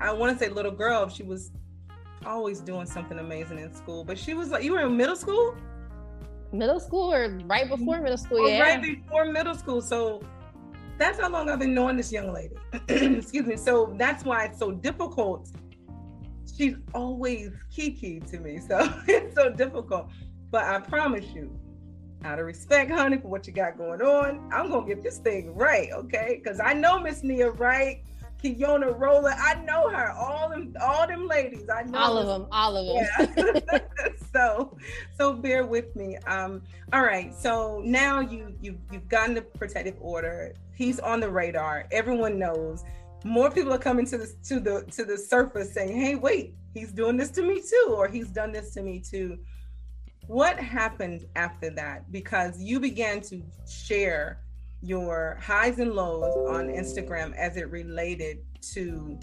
I want to say little girl. She was always doing something amazing in school. But she was like, you were in middle school. Middle school or right before middle school? Yeah. Right before middle school. So that's how long I've been knowing this young lady. Excuse me. So that's why it's so difficult she's always Kiki to me. So it's so difficult. But I promise you, out of respect, honey, for what you got going on, I'm gonna get this thing right, okay? Because I know Miss Nia Wright. Kiona Roller, I know her. All them, all them ladies, I know all of them, all of them. Yeah. so, so bear with me. Um, all right. So now you you you've gotten the protective order. He's on the radar. Everyone knows. More people are coming to the to the to the surface saying, "Hey, wait, he's doing this to me too," or "He's done this to me too." What happened after that? Because you began to share your highs and lows on Instagram as it related to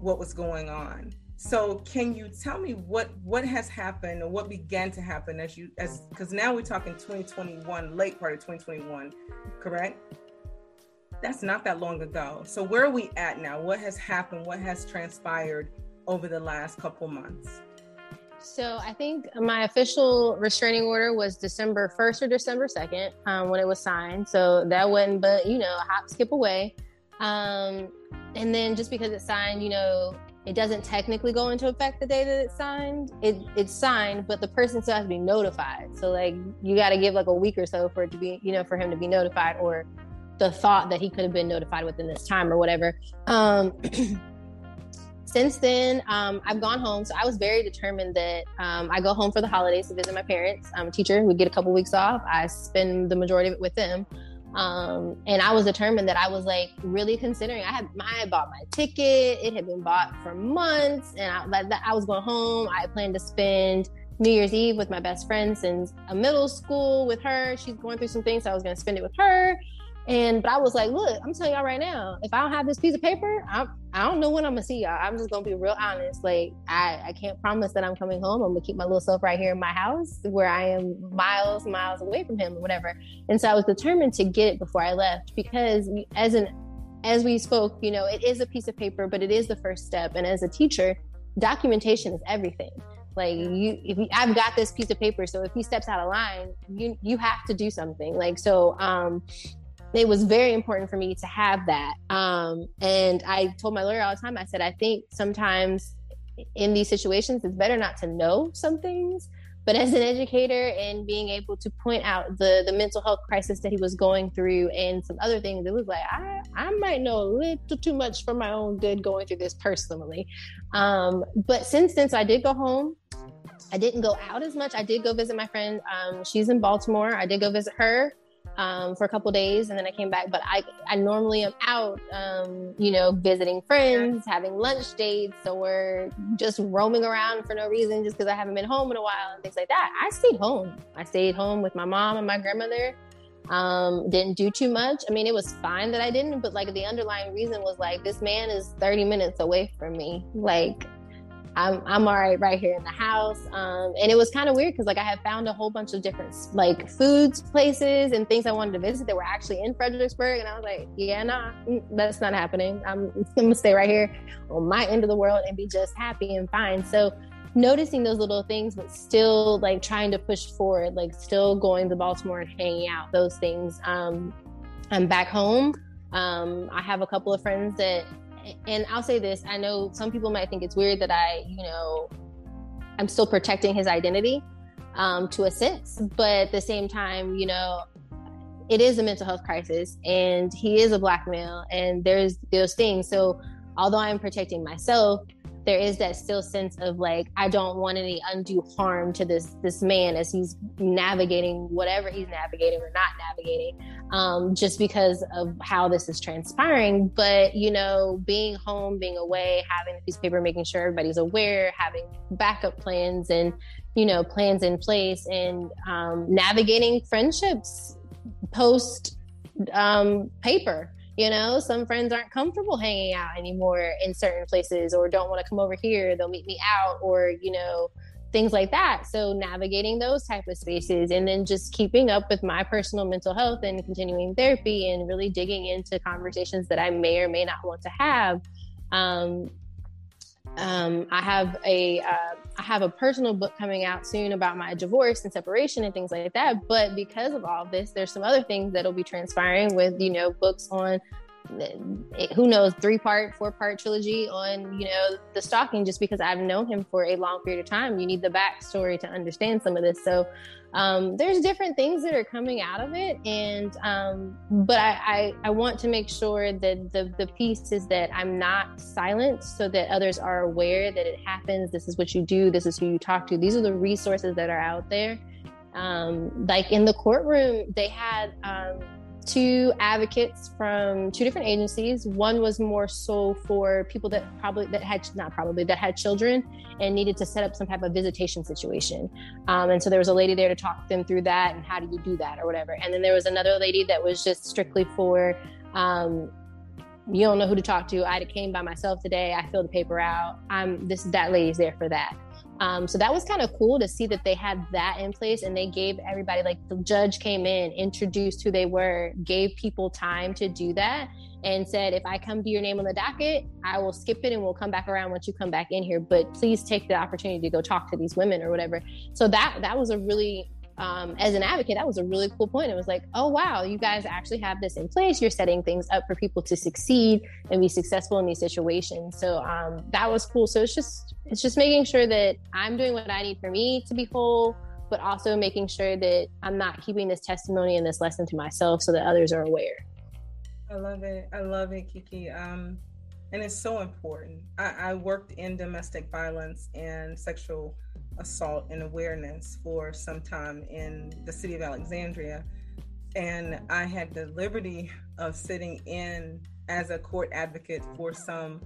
what was going on. So can you tell me what what has happened or what began to happen as you as because now we're talking 2021, late part of 2021, correct? That's not that long ago. So where are we at now? What has happened? What has transpired over the last couple months? So I think my official restraining order was December 1st or December 2nd um, when it was signed. So that wasn't, but you know, hop, skip away. Um, and then just because it's signed, you know, it doesn't technically go into effect the day that it's signed. It it's signed, but the person still has to be notified. So like you got to give like a week or so for it to be, you know, for him to be notified, or the thought that he could have been notified within this time or whatever. Um, since then, um, I've gone home. So I was very determined that um, I go home for the holidays to visit my parents. I'm a teacher. We get a couple weeks off. I spend the majority of it with them. Um, and I was determined that I was like really considering. I had I bought my ticket. It had been bought for months, and I, I was going home. I planned to spend New Year's Eve with my best friend since a middle school with her. She's going through some things, so I was going to spend it with her. And but I was like, look, I'm telling y'all right now, if I don't have this piece of paper, I'm I don't know when I'm gonna see y'all. I'm just gonna be real honest. Like I, I can't promise that I'm coming home. I'm gonna keep my little self right here in my house where I am miles, miles away from him or whatever. And so I was determined to get it before I left because as an as we spoke, you know, it is a piece of paper, but it is the first step. And as a teacher, documentation is everything. Like you, if you, I've got this piece of paper, so if he steps out of line, you you have to do something. Like so, um, it was very important for me to have that. Um, and I told my lawyer all the time, I said, I think sometimes in these situations, it's better not to know some things. But as an educator and being able to point out the the mental health crisis that he was going through and some other things, it was like I I might know a little too much for my own good going through this personally. Um, but since so I did go home. I didn't go out as much. I did go visit my friend. Um, she's in Baltimore. I did go visit her um, for a couple days and then I came back. But I, I normally am out, um, you know, visiting friends, having lunch dates, or just roaming around for no reason just because I haven't been home in a while and things like that. I stayed home. I stayed home with my mom and my grandmother. Um, didn't do too much. I mean, it was fine that I didn't, but like the underlying reason was like, this man is 30 minutes away from me. Like, I'm I'm all right right here in the house. Um, and it was kind of weird because like I had found a whole bunch of different like foods places and things I wanted to visit that were actually in Fredericksburg, and I was like, yeah, nah, mm, that's not happening. I'm, I'm gonna stay right here on my end of the world and be just happy and fine. So noticing those little things, but still like trying to push forward, like still going to Baltimore and hanging out. Those things. Um, I'm back home. Um, I have a couple of friends that and I'll say this I know some people might think it's weird that I, you know, I'm still protecting his identity um, to a sense, but at the same time, you know, it is a mental health crisis and he is a black male and there's those things. So although I'm protecting myself, there is that still sense of like I don't want any undue harm to this this man as he's navigating whatever he's navigating or not navigating, um, just because of how this is transpiring. But you know, being home, being away, having a piece of paper, making sure everybody's aware, having backup plans and you know plans in place, and um, navigating friendships post um, paper you know, some friends aren't comfortable hanging out anymore in certain places or don't want to come over here. They'll meet me out or, you know, things like that. So navigating those type of spaces and then just keeping up with my personal mental health and continuing therapy and really digging into conversations that I may or may not want to have. Um, um, I have a uh, I have a personal book coming out soon about my divorce and separation and things like that. But because of all this, there's some other things that'll be transpiring with you know books on who knows three part four part trilogy on you know the stalking just because i've known him for a long period of time you need the backstory to understand some of this so um, there's different things that are coming out of it and um, but I, I, I want to make sure that the the piece is that i'm not silent so that others are aware that it happens this is what you do this is who you talk to. These are the resources that are out there. Um, like in the courtroom they had um, two advocates from two different agencies. One was more so for people that probably that had not probably that had children and needed to set up some type of visitation situation. Um, and so there was a lady there to talk them through that and how do you do that or whatever. And then there was another lady that was just strictly for um, you don't know who to talk to. I came by myself today. I filled the paper out. I'm this that lady's there for that. Um, so that was kind of cool to see that they had that in place and they gave everybody, like the judge came in, introduced who they were, gave people time to do that, and said, if I come to your name on the docket, I will skip it and we'll come back around once you come back in here. But please take the opportunity to go talk to these women or whatever. So that that was a really um, as an advocate, that was a really cool point. It was like, oh, wow, you guys actually have this in place. You're setting things up for people to succeed and be successful in these situations. So um, that was cool. So it's just, it's just making sure that I'm doing what I need for me to be whole, but also making sure that I'm not keeping this testimony and this lesson to myself so that others are aware. I love it. I love it, Kiki. Um, and it's so important. I, I worked in domestic violence and sexual assault and awareness for some time in the city of Alexandria. And I had the liberty of sitting in as a court advocate for some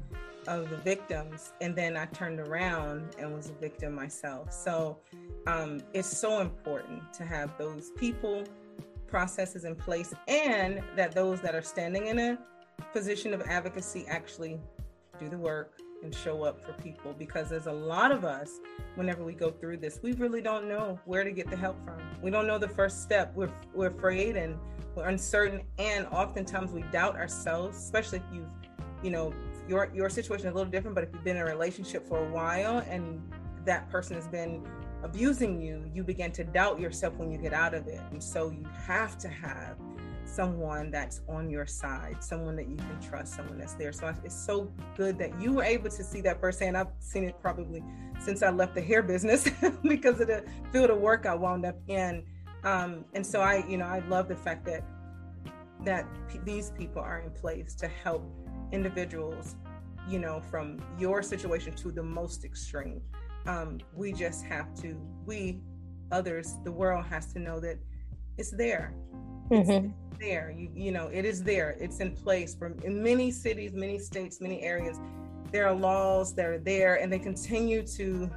of the victims. And then I turned around and was a victim myself. So um, it's so important to have those people, processes in place, and that those that are standing in a position of advocacy actually do the work and show up for people because there's a lot of us whenever we go through this we really don't know where to get the help from. We don't know the first step. We're, we're afraid and we're uncertain and oftentimes we doubt ourselves especially if you've you know your your situation is a little different but if you've been in a relationship for a while and that person has been abusing you you begin to doubt yourself when you get out of it. And so you have to have someone that's on your side, someone that you can trust, someone that's there. So it's so good that you were able to see that firsthand. I've seen it probably since I left the hair business because of the field of work I wound up in. Um, and so I, you know, I love the fact that that p- these people are in place to help individuals, you know, from your situation to the most extreme. Um, we just have to, we others, the world has to know that it's there. Mm-hmm there. You you know, it is there. It's in place for in many cities, many states, many areas. There are laws that are there, and they continue to,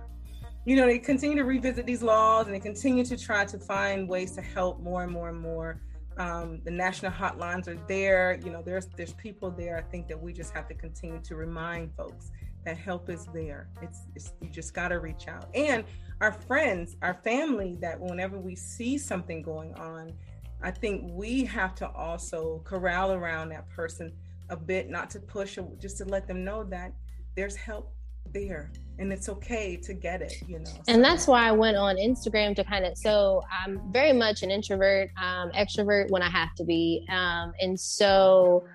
you know, they continue to revisit these laws, and they continue to try to find ways to help more and more and more. Um, the national hotlines are there. You know, there's there's people there. I think that we just have to continue to remind folks that help is there. It's, it's you just got to reach out, and our friends, our family. That whenever we see something going on, I think we have to also corral around that person a bit, not to push, just to let them know that there's help there and it's okay to get it you know and that's why i went on instagram to kind of so i'm very much an introvert um, extrovert when i have to be um, and so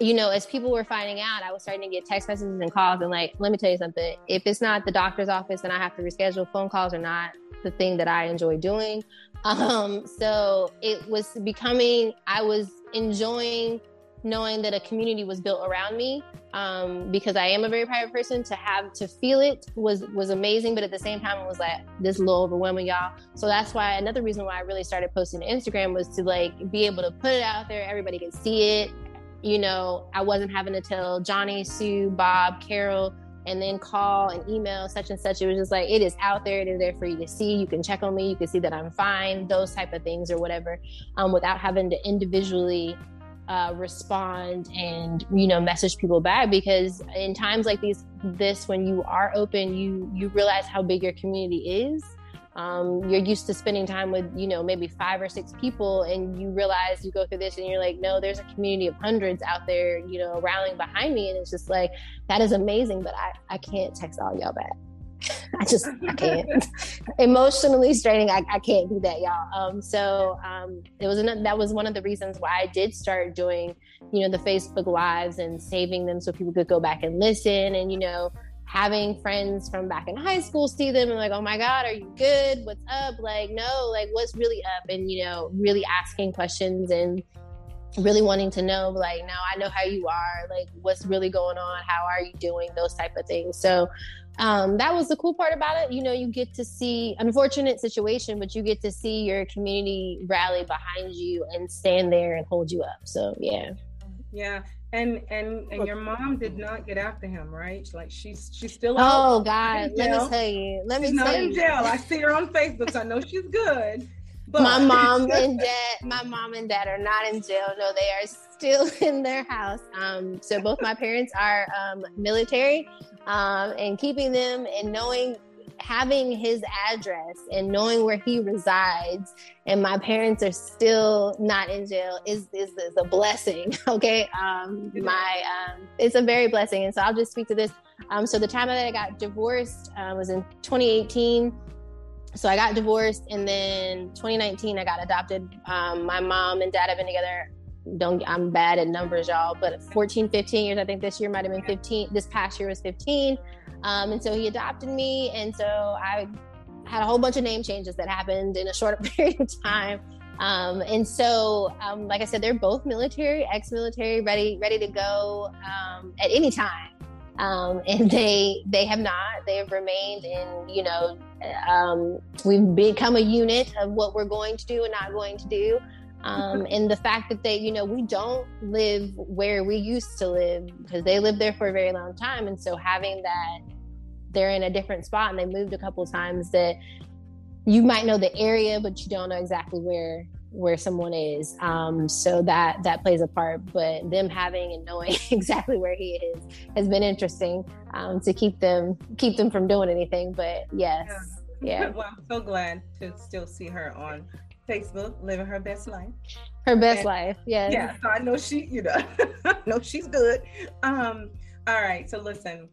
you know as people were finding out i was starting to get text messages and calls and like let me tell you something if it's not the doctor's office then i have to reschedule phone calls are not the thing that i enjoy doing um, so it was becoming, I was enjoying knowing that a community was built around me um, because I am a very private person. To have to feel it was was amazing, but at the same time, it was like this little overwhelming, y'all. So that's why another reason why I really started posting Instagram was to like be able to put it out there. Everybody can see it. You know, I wasn't having to tell Johnny, Sue, Bob, Carol and then call and email such and such. It was just like it is out there. It is there for you to see. You can check on me. You can see that I'm fine. Those type of things or whatever, um, without having to individually uh, respond and you know message people back. Because in times like these, this when you are open, you you realize how big your community is um, you're used to spending time with you know maybe five or six people and you realize you go through this and you're like no there's a community of hundreds out there you know rallying behind me and it's just like that is amazing but i, I can't text all y'all back I just I can't. Emotionally straining, I, I can't do that, y'all. Um, so um, it was an, that was one of the reasons why I did start doing, you know, the Facebook lives and saving them so people could go back and listen, and you know, having friends from back in high school see them and like, oh my God, are you good? What's up? Like, no, like what's really up? And you know, really asking questions and really wanting to know like now i know how you are. Like what's really going on? How are you doing? Those type of things. So um, that was the cool part about it. You know you get to see unfortunate situation but you get to see your community rally behind you and stand there and hold you up. So yeah. Yeah and and and your mom did not get after him right? Like she's she's still oh god. Let me tell you. Let she's me tell not you. in jail. I see her on facebook so i know she's good but my mom and dad, my mom and dad are not in jail. No, they are still in their house. Um, so both my parents are um, military, um, and keeping them and knowing, having his address and knowing where he resides, and my parents are still not in jail is is, is a blessing. Okay, um, my um, it's a very blessing, and so I'll just speak to this. Um, so the time that I got divorced uh, was in 2018 so I got divorced, and then 2019 I got adopted. Um, my mom and dad have been together. Don't I'm bad at numbers, y'all, but 14, 15 years. I think this year might have been 15. This past year was 15, um, and so he adopted me, and so I had a whole bunch of name changes that happened in a short period of time. Um, and so, um, like I said, they're both military, ex-military, ready, ready to go um, at any time um, and they they have not. They have remained in you know um, we've become a unit of what we're going to do and not going to do. Um, and the fact that they, you know, we don't live where we used to live because they lived there for a very long time. And so having that, they're in a different spot and they moved a couple times that you might know the area, but you don't know exactly where where someone is. Um, so that that plays a part. But them having and knowing exactly where he is has been interesting um, to keep them keep them from doing anything. But yes, yeah. yeah. Well, I'm so glad to still see her on Facebook, living her best life. Her best and, life, yes. Yeah. So I know she, you know, know she's good. Um, all right. So listen,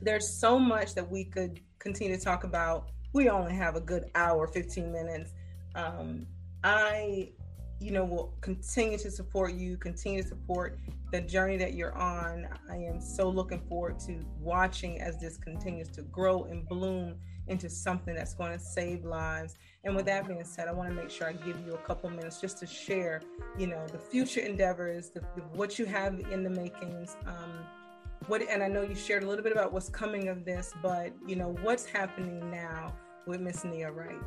there's so much that we could continue to talk about. We only have a good hour, 15 minutes. Um, I, you know, will continue to support you, continue to support the journey that you're on. I am so looking forward to watching as this continues to grow and bloom into something that's going to save lives. And with that being said, I want to make sure I give you a couple minutes just to share, you know, the future endeavors, the, the, what you have in the makings. Um, what, and I know you shared a little bit about what's coming of this, but you know, what's happening now with Miss Nia Wright?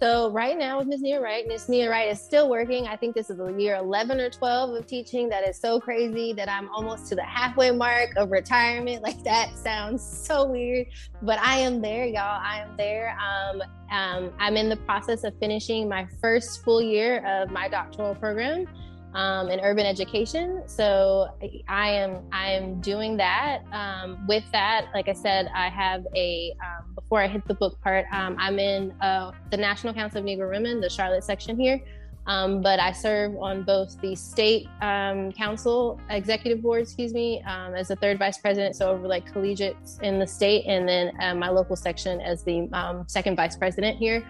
So right now with Ms. Nia Wright, Ms. Nia Wright is still working. I think this is year 11 or 12 of teaching. That is so crazy that I'm almost to the halfway mark of retirement. Like that sounds so weird, but I am there, y'all. I am there. Um, um, I'm in the process of finishing my first full year of my doctoral program um, in urban education. So I am I am doing that. Um, with that, like I said, I have a um, before I hit the book part, um, I'm in uh, the National Council of Negro Women, the Charlotte section here. Um, but I serve on both the state um, council executive board, excuse me, as the third vice president, so over like collegiates in the state, and then uh, my local section as the second vice president here.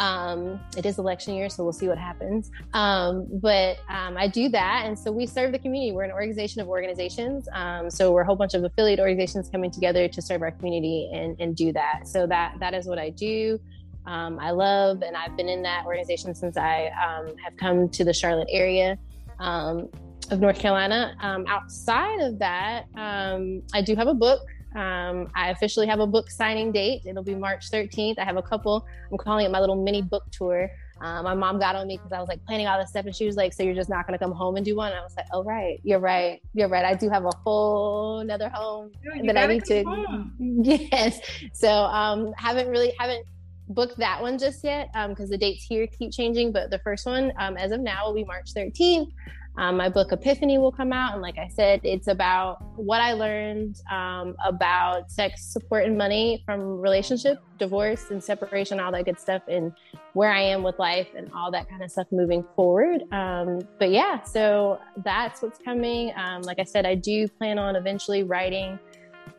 Um, it is election year, so we'll see what happens. Um, but um, I do that, and so we serve the community. We're an organization of organizations, um, so we're a whole bunch of affiliate organizations coming together to serve our community and, and do that. So that that is what I do. Um, I love, and I've been in that organization since I um, have come to the Charlotte area of North Carolina. outside of that, I do have a book um, I officially have a book signing date. It'll be March 13th. I have a couple, I'm calling it my little mini book tour. Um, my mom got on me because I was like planning all this stuff, and she was like, "So you're just not going to come home and do one?" And I was like, "Oh right, you're right, you're right. I do have a whole another home that I need to." Home. Yes. So um, haven't really haven't booked that one just yet because um, the dates here keep changing. But the first one, um, as of now, will be March 13th. Um, my book Epiphany will come out. And like I said, it's about what I learned um, about sex support and money from relationship, divorce, and separation, all that good stuff, and where I am with life and all that kind of stuff moving forward. Um, but yeah, so that's what's coming. Um, like I said, I do plan on eventually writing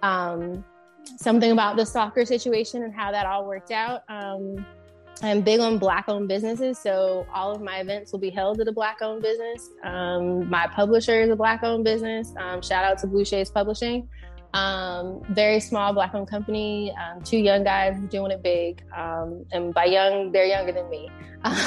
um, something about the stalker situation and how that all worked out. I'm big on black owned businesses, so all of my events will be held at a black owned business. Um, my publisher is a black owned business. Um, shout out to Blue Shades Publishing. Um, very small black owned company, um, two young guys doing it big. Um, and by young, they're younger than me.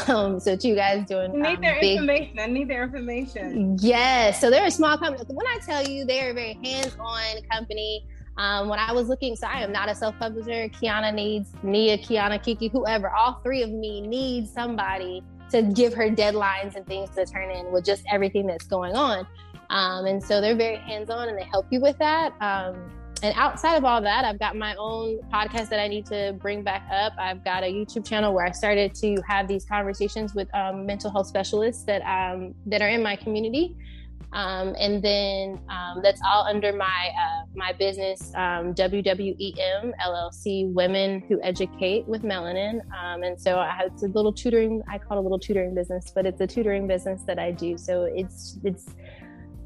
Um, so two guys doing need their big, information. I need their information. Yes. So they're a small company. When I tell you they're a very hands-on company, um, when I was looking, so I am not a self-publisher. Kiana needs Nia, Kiana, Kiki, whoever. All three of me need somebody to give her deadlines and things to turn in with just everything that's going on. Um, and so they're very hands-on and they help you with that. Um, and outside of all that, I've got my own podcast that I need to bring back up. I've got a YouTube channel where I started to have these conversations with um, mental health specialists that um, that are in my community, um, and then um, that's all under my uh, my business um, WWEM LLC Women Who Educate with Melanin. Um, and so I have it's a little tutoring. I call it a little tutoring business, but it's a tutoring business that I do. So it's it's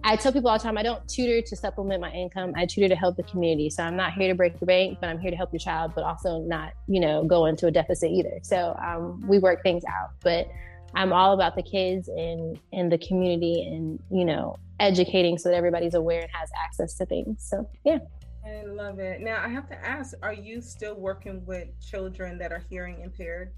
I tell people all the time, I don't tutor to supplement my income. I tutor to help the community. So I'm not here to break the bank, but I'm here to help your child, but also not, you know, go into a deficit either. So um, we work things out. But I'm all about the kids and and the community and you know educating so that everybody's aware and has access to things. So yeah. I love it. Now I have to ask: Are you still working with children that are hearing impaired?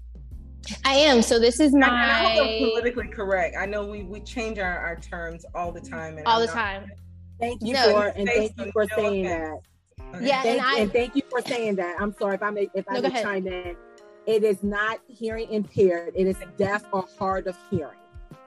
I am. So this is my. And I hope I'm politically correct. I know we we change our, our terms all the time. and all I'm the not- time. Thank you No, for and thank you for saying offense. that. Okay. Yeah, Thank, and I- and thank you for saying that. I'm sorry if I may if I No, go may chime in. It is not hearing impaired. It is deaf or hard of hearing.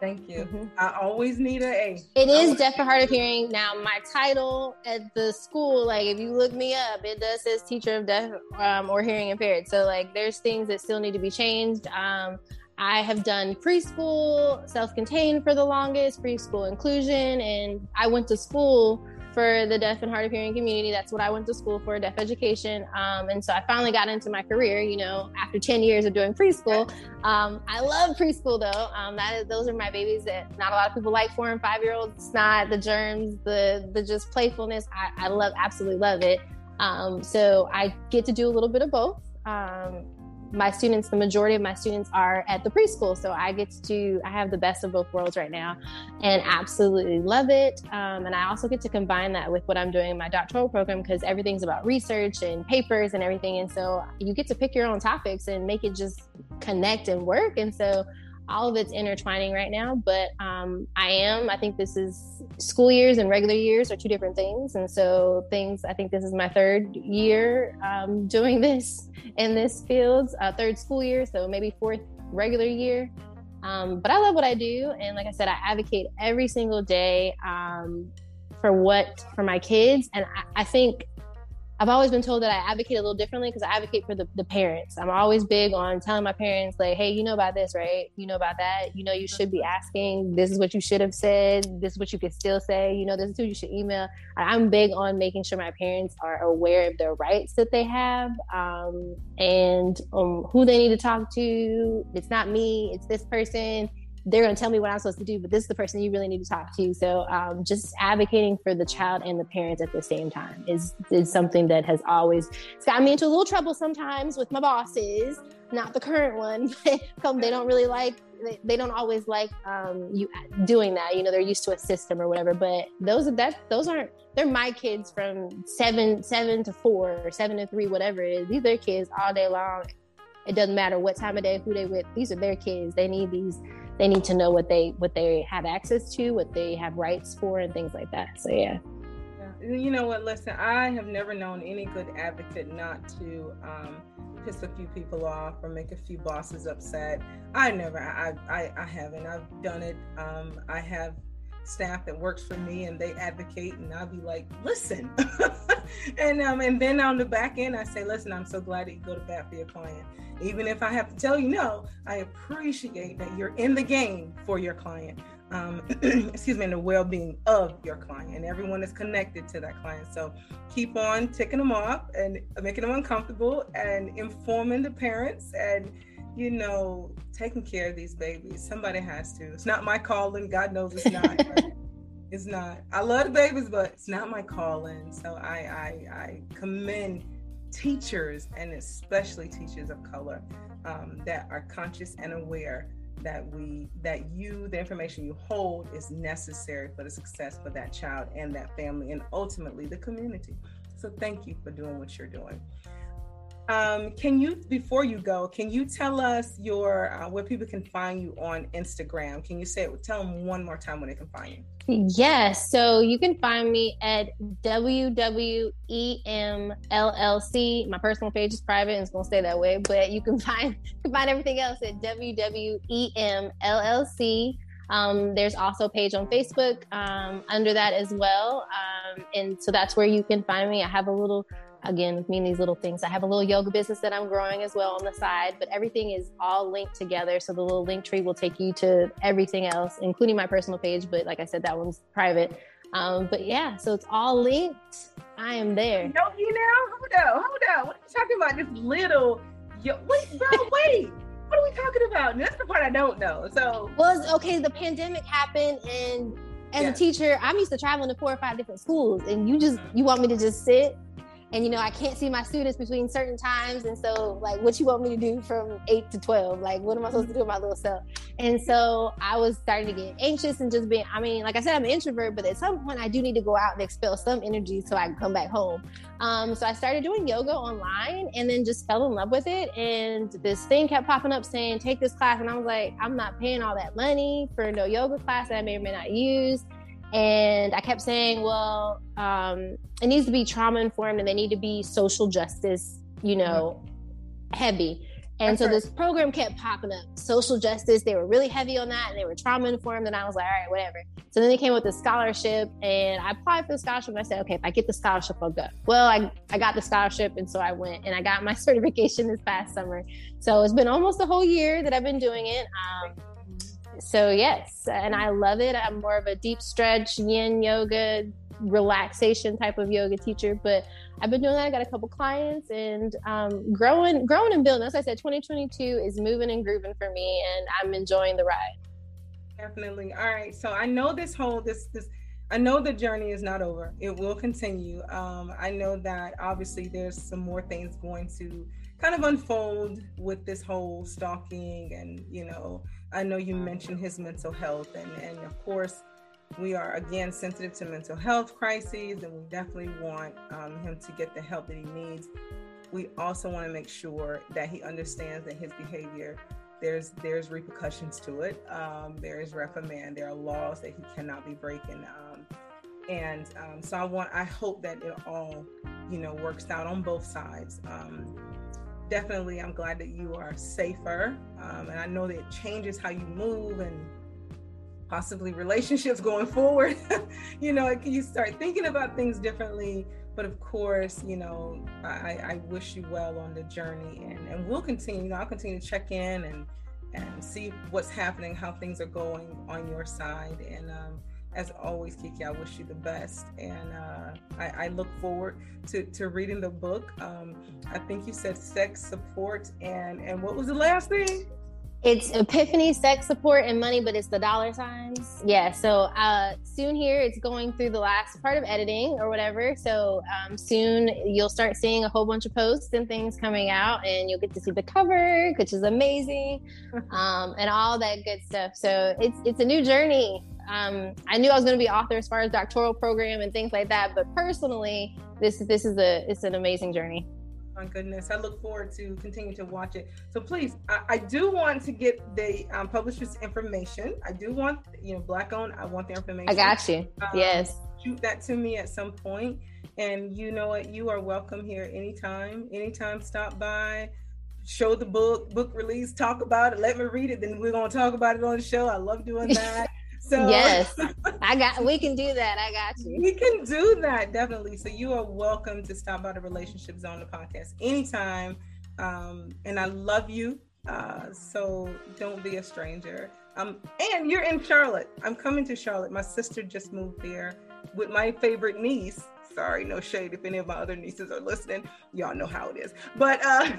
Thank you. Mhm. I always need an A. It I is was- deaf and hard of hearing. Now, my title at the school, like if you look me up, it does says teacher of deaf um, or hearing impaired. So, like, there's things that still need to be changed. Um, I have done preschool, self contained for the longest, preschool inclusion, and I went to school for the deaf and hard of hearing community. That's what I went to school for, deaf education. Um, and so I finally got into my career, you know, after 10 years of doing preschool. Um, I love preschool though. Um, that is, those are my babies that not a lot of people like four and five year olds. It's not the germs, the, the just playfulness. I, I love, absolutely love it. Um, so I get to do a little bit of both. Um, my students, the majority of my students are at the preschool. So I get to I have the best of both worlds right now and absolutely love it. Um, and I also get to combine that with what I'm doing in my doctoral program because everything's about research and papers and everything. And so you get to pick your own topics and make it just connect and work. And so all of it's intertwining right now. But um, I am, I think this is school years and regular years are two different things. And so things, I think this is my third year um, doing this in this field, uh, third school year. So maybe fourth regular year. Um, but I love what I do. And like I said, I advocate every single day um, for what, for my kids. And I, I think I've always been told that I advocate a little differently because I advocate for the, the parents. I'm always big on telling my parents, like, hey, you know about this, right? You know about that. You know, you should be asking. This is what you should have said. This is what you could still say. You know, this is who you should email. I'm big on making sure my parents are aware of their rights that they have um, and um, who they need to talk to. It's not me, it's this person they're going to tell me what I'm supposed to do, but this is the person you really need to talk to. So, um, just advocating for the child and the parents at the same time is is something that has always gotten me into a little trouble sometimes with my bosses. Not the current one, but they don't really like they, they don't always like um, you doing that. You know, they're used to a system or whatever. But those are that those aren't they're my kids from seven seven to four or seven to three, whatever it is. These are their kids all day long. It doesn't matter what time of day, who they with. These are their kids. They need these they need to know what they what they have access to, what they have rights for, and things like that. So yeah. You know what? Listen, I have never known any good advocate not to um, piss a few people off or make a few bosses upset. I never, I, I, I haven't. I've done it. Um, I have staff that works for me, and they advocate, and I'll be like, "Listen," and um, and then on the back end, I say, "Listen, I'm so glad that you go to bat for your client." Even if I have to tell you no, I appreciate that you're in the game for your client um, excuse me, and the well-being of your client, and everyone is connected to that client. So keep on ticking them off and making them uncomfortable, and informing the parents, and you know, taking care of these babies. Somebody has to. It's not my calling. God knows it's not. it's not. I love the babies, but it's not my calling. So I, I, I commend teachers and especially teachers of color um, that are conscious and aware that we that you the information you hold is necessary for the success for that child and that family and ultimately the community so thank you for doing what you're doing um, can you, before you go, can you tell us your uh, where people can find you on Instagram? Can you say? Tell them one more time where they can find you. Yes, so you can find me at WWEMLLC. My personal page is private and it's gonna stay that way, but you can find can find everything else at WWEMLLC. Um, there's also a page on Facebook um, under that as well, um, and so that's where you can find me. I have a little again with me and these little things i have a little yoga business that i'm growing as well on the side but everything is all linked together. So the little Linktree will take you to everything else including my personal page but like i said that one's private. Um, but yeah so it's all linked. I am there. No you know hold on hold on what are you talking about? This little yo wait bro wait. What are we talking about? And that's the part i don't know. So well okay the pandemic happened and as a teacher i'm used to traveling to four or five different schools and you just you want me to just sit and you know i can't see my students between certain times. And so like what you want me to do from 8 to 12 like what am i supposed to do with my little self? And so i was starting to get anxious and just being i mean like i said i'm an introvert but at some point i do need to go out and expel some energy so i can come back home. Um, so i started doing yoga online and then just fell in love with it. And this thing kept popping up saying take this class. And i was like i'm not paying all that money for no yoga class that i may or may not use and I kept saying, well, um, it needs to be trauma informed and they need to be social justice, you know, heavy. And That's so right. this program kept popping up. Social justice, they were really heavy on that and they were trauma informed. And I was like, all right, whatever. So then they came with the scholarship and I applied for the scholarship. And I said, okay, if I get the scholarship, I'll go. Well, I, I got the scholarship. And so I went and I got my certification this past summer. So it's been almost a whole year that I've been doing it. Um, so yes, and I love it. I'm more of a deep stretch, yin yoga, relaxation type of yoga teacher. But I've been doing that. I got a couple clients and um, growing, growing and building. As I said, 2022 is moving and grooving for me, and I'm enjoying the ride. Definitely. All right. So I know this whole this this. I know the journey is not over. It will continue. Um, I know that obviously there's some more things going to kind of unfold with this whole stalking and you know I know you mentioned his mental health, and, and of course, we are again sensitive to mental health crises, and we definitely want um, him to get the help that he needs. We also want to make sure that he understands that his behavior there's there's repercussions to it. Um, there is reprimand. There are laws that he cannot be breaking. Um, and um, so I want I hope that it all you know works out on both sides. Definitely i'm glad that you are safer um, and i know that it changes how you move and possibly relationships going forward. You know you start thinking about things differently but of course you know i, I wish you well on the journey and, and we'll continue you know, i'll continue to check in and and see what's happening how things are going on your side and um, as always, Kiki, I wish you the best. And uh, I, I, look forward to, to reading the book. Um, I think you said sex support and, and what was the last thing? It's Epiphany, sex support, and money, but it's the dollar signs. Yeah. So uh, soon here, it's going through the last part of editing or whatever. So um, soon you'll start seeing a whole bunch of posts and things coming out, and you'll get to see the cover, which is amazing, um, and all that good stuff. So it's it's a new journey. Um, I knew I was going to be author as far as doctoral program and things like that, but personally, this this is a it's an amazing journey. My goodness, I look forward to continue to watch it. So please, I, I do want to get the um, publisher's information. I do want you know black owned. I want the information. I got you. Um, yes. Shoot that to me at some point. And you know what? You are welcome here anytime. Anytime, stop by show the book, book release, talk about it, let me read it, then we're gonna talk about it on the show. I love doing that. So yes, I got. We can do that. I got you. We can do that definitely. So you are welcome to stop by the Relationship Zone the podcast anytime. Um, and I love you. Uh, so don't be a stranger. Um, and you're in Charlotte. I'm coming to Charlotte. My sister just moved there with my favorite niece. Sorry, no shade if any of my other nieces are listening. Y'all know how it is. But uh,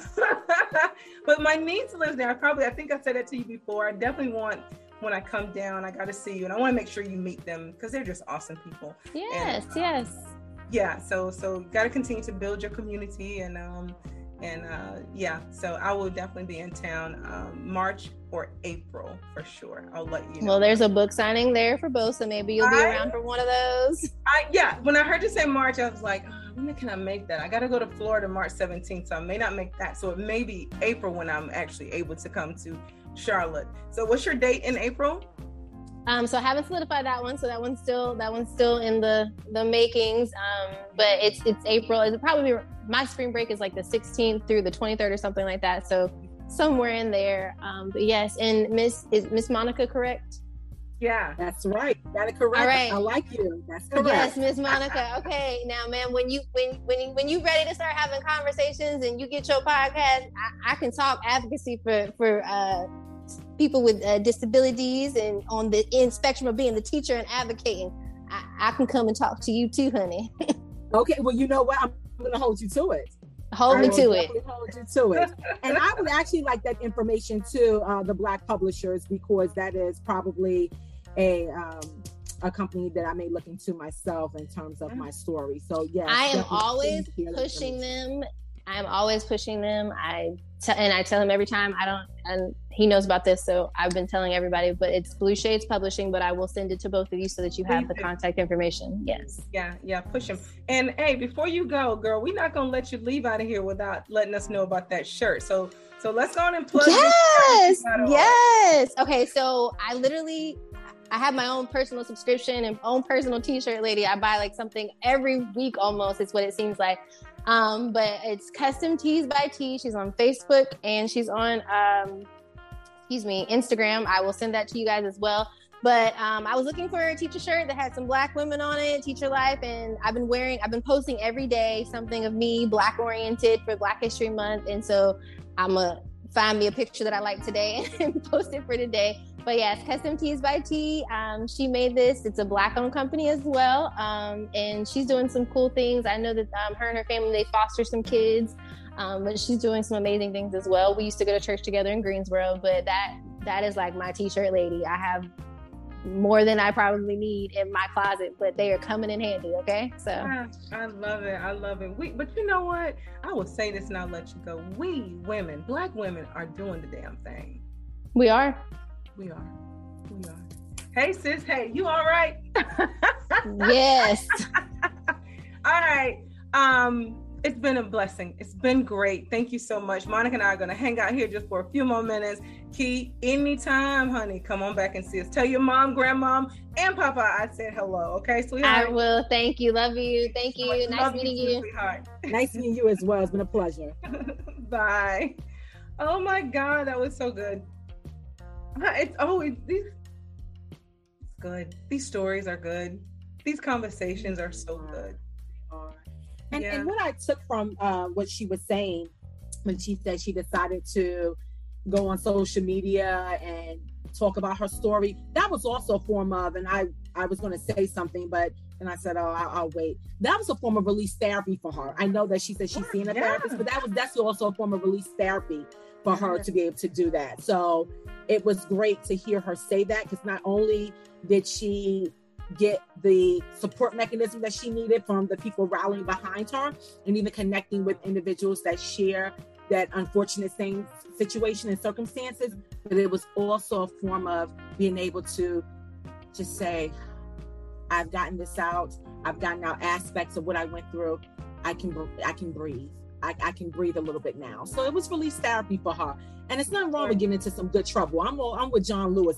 but my niece lives there. I probably I think I said that to you before. I definitely want when I come down, I got to see you, and I want to make sure you meet them because they're just awesome people. Yes, and, um, yes. yeah, so so got to continue to build your community and um and uh yeah, so I will definitely be in town um March or April for sure. I'll let you know. Well, there's a book signing there for both, so maybe you'll be I, around for one of those. I yeah, when I heard you say March, I was like, oh, when can I make that? I got to go to Florida March 17th, so I may not make that. So it may be April when I'm actually able to come to Charlotte. So what's your date in April? Um, so I haven't solidified that one. So that one's still that one's still in the the makings. Um, but it's it's April. It's probably my spring break is like the 16th through the 23rd or something like that. So somewhere in there. Um, but yes, and Miss is Miss Monica correct? Yeah, that's right. Got it correct. All right. I like you. That's correct. Yes, Miss Monica. Okay, now, man, when you when when when you ready to start having conversations and you get your podcast, I, I can talk advocacy for for uh, people with uh, disabilities and on the in spectrum of being the teacher and advocating. I, I can come and talk to you too, honey. okay, well, you know what? I'm going to hold you to it. Hold me to it. Hold you to it. and I would actually like that information to uh, the Black publishers because that is probably a um, a company that I may look into myself in terms of my story. So yeah, I am always pushing them. I'm always pushing them. I t- and I tell him every time I don't, and he knows about this, so I've been telling everybody. But it's Blue Shades Publishing, but I will send it to both of you so that you have the contact information. Yes. Yeah, yeah, push him. And hey, before you go, girl, we're not gonna let you leave out of here without letting us know about that shirt. So, so let's go on and plug. Yes, yes. Okay, so I literally I have my own personal subscription and own personal t-shirt lady. I buy like something every week almost, it's what it seems like. Um, but it's custom tees by T. She's on Facebook and she's on um, excuse me, Instagram. I will send that to you guys as well. But um, I was looking for a teacher shirt that had some black women on it, teacher life, and I've been wearing, I've been posting every day something of me, black oriented for Black History Month, and so I'm a find me a picture that I like today and post it for today. But yes, Custom Tees by T. Um, she made this. It's a black owned company as well. Um, and she's doing some cool things. I know that um, her and her family, they foster some kids. Um, but she's doing some amazing things as well. We used to go to church together in Greensboro, but that that is like my t-shirt lady. I have more than I probably need in my closet, but they are coming in handy. Okay, so I, I, love it. I love it. We, but you know what? I will say this and I'll let you go. We women, black women, are doing the damn thing. We are. We are. We are. Hey sis. Hey, you all right? yes. all right. Um it's been a blessing. It's been great. Thank you so much. Monica and I are going to hang out here just for a few more minutes. Key, anytime, honey, come on back and see us. Tell your mom, grandmom, and papa I said hello. Okay, sweetheart? I will. Thank you. Love you. Thank you. Much nice meeting you. you. Sweetheart. nice meeting you as well. It's been a pleasure. Bye. Oh my God, that was so good. It's always these. It's good. These stories are good. These conversations are so good. And, yeah. and what I took from uh, what she was saying when she said she decided to go on social media and talk about her story, that was also a form of, and I, I was going to say something, but and I said, "Oh, I'll, I'll, wait." That was a form of release therapy for her. I know that she said she's seeing a yeah. therapist, but that was that's also a form of release therapy for her to be able to do that. So it was great to hear her say that because not only did she get the support mechanism that she needed from the people rallying behind her and even connecting with individuals that share that unfortunate same situation and circumstances but it was also a form of being able to just say i've gotten this out. I've gotten out aspects of what i went through. I can i can breathe I, I can breathe a little bit now. So it was release therapy for her. And it's nothing wrong with getting into some good trouble. I'm all, i'm with john lewis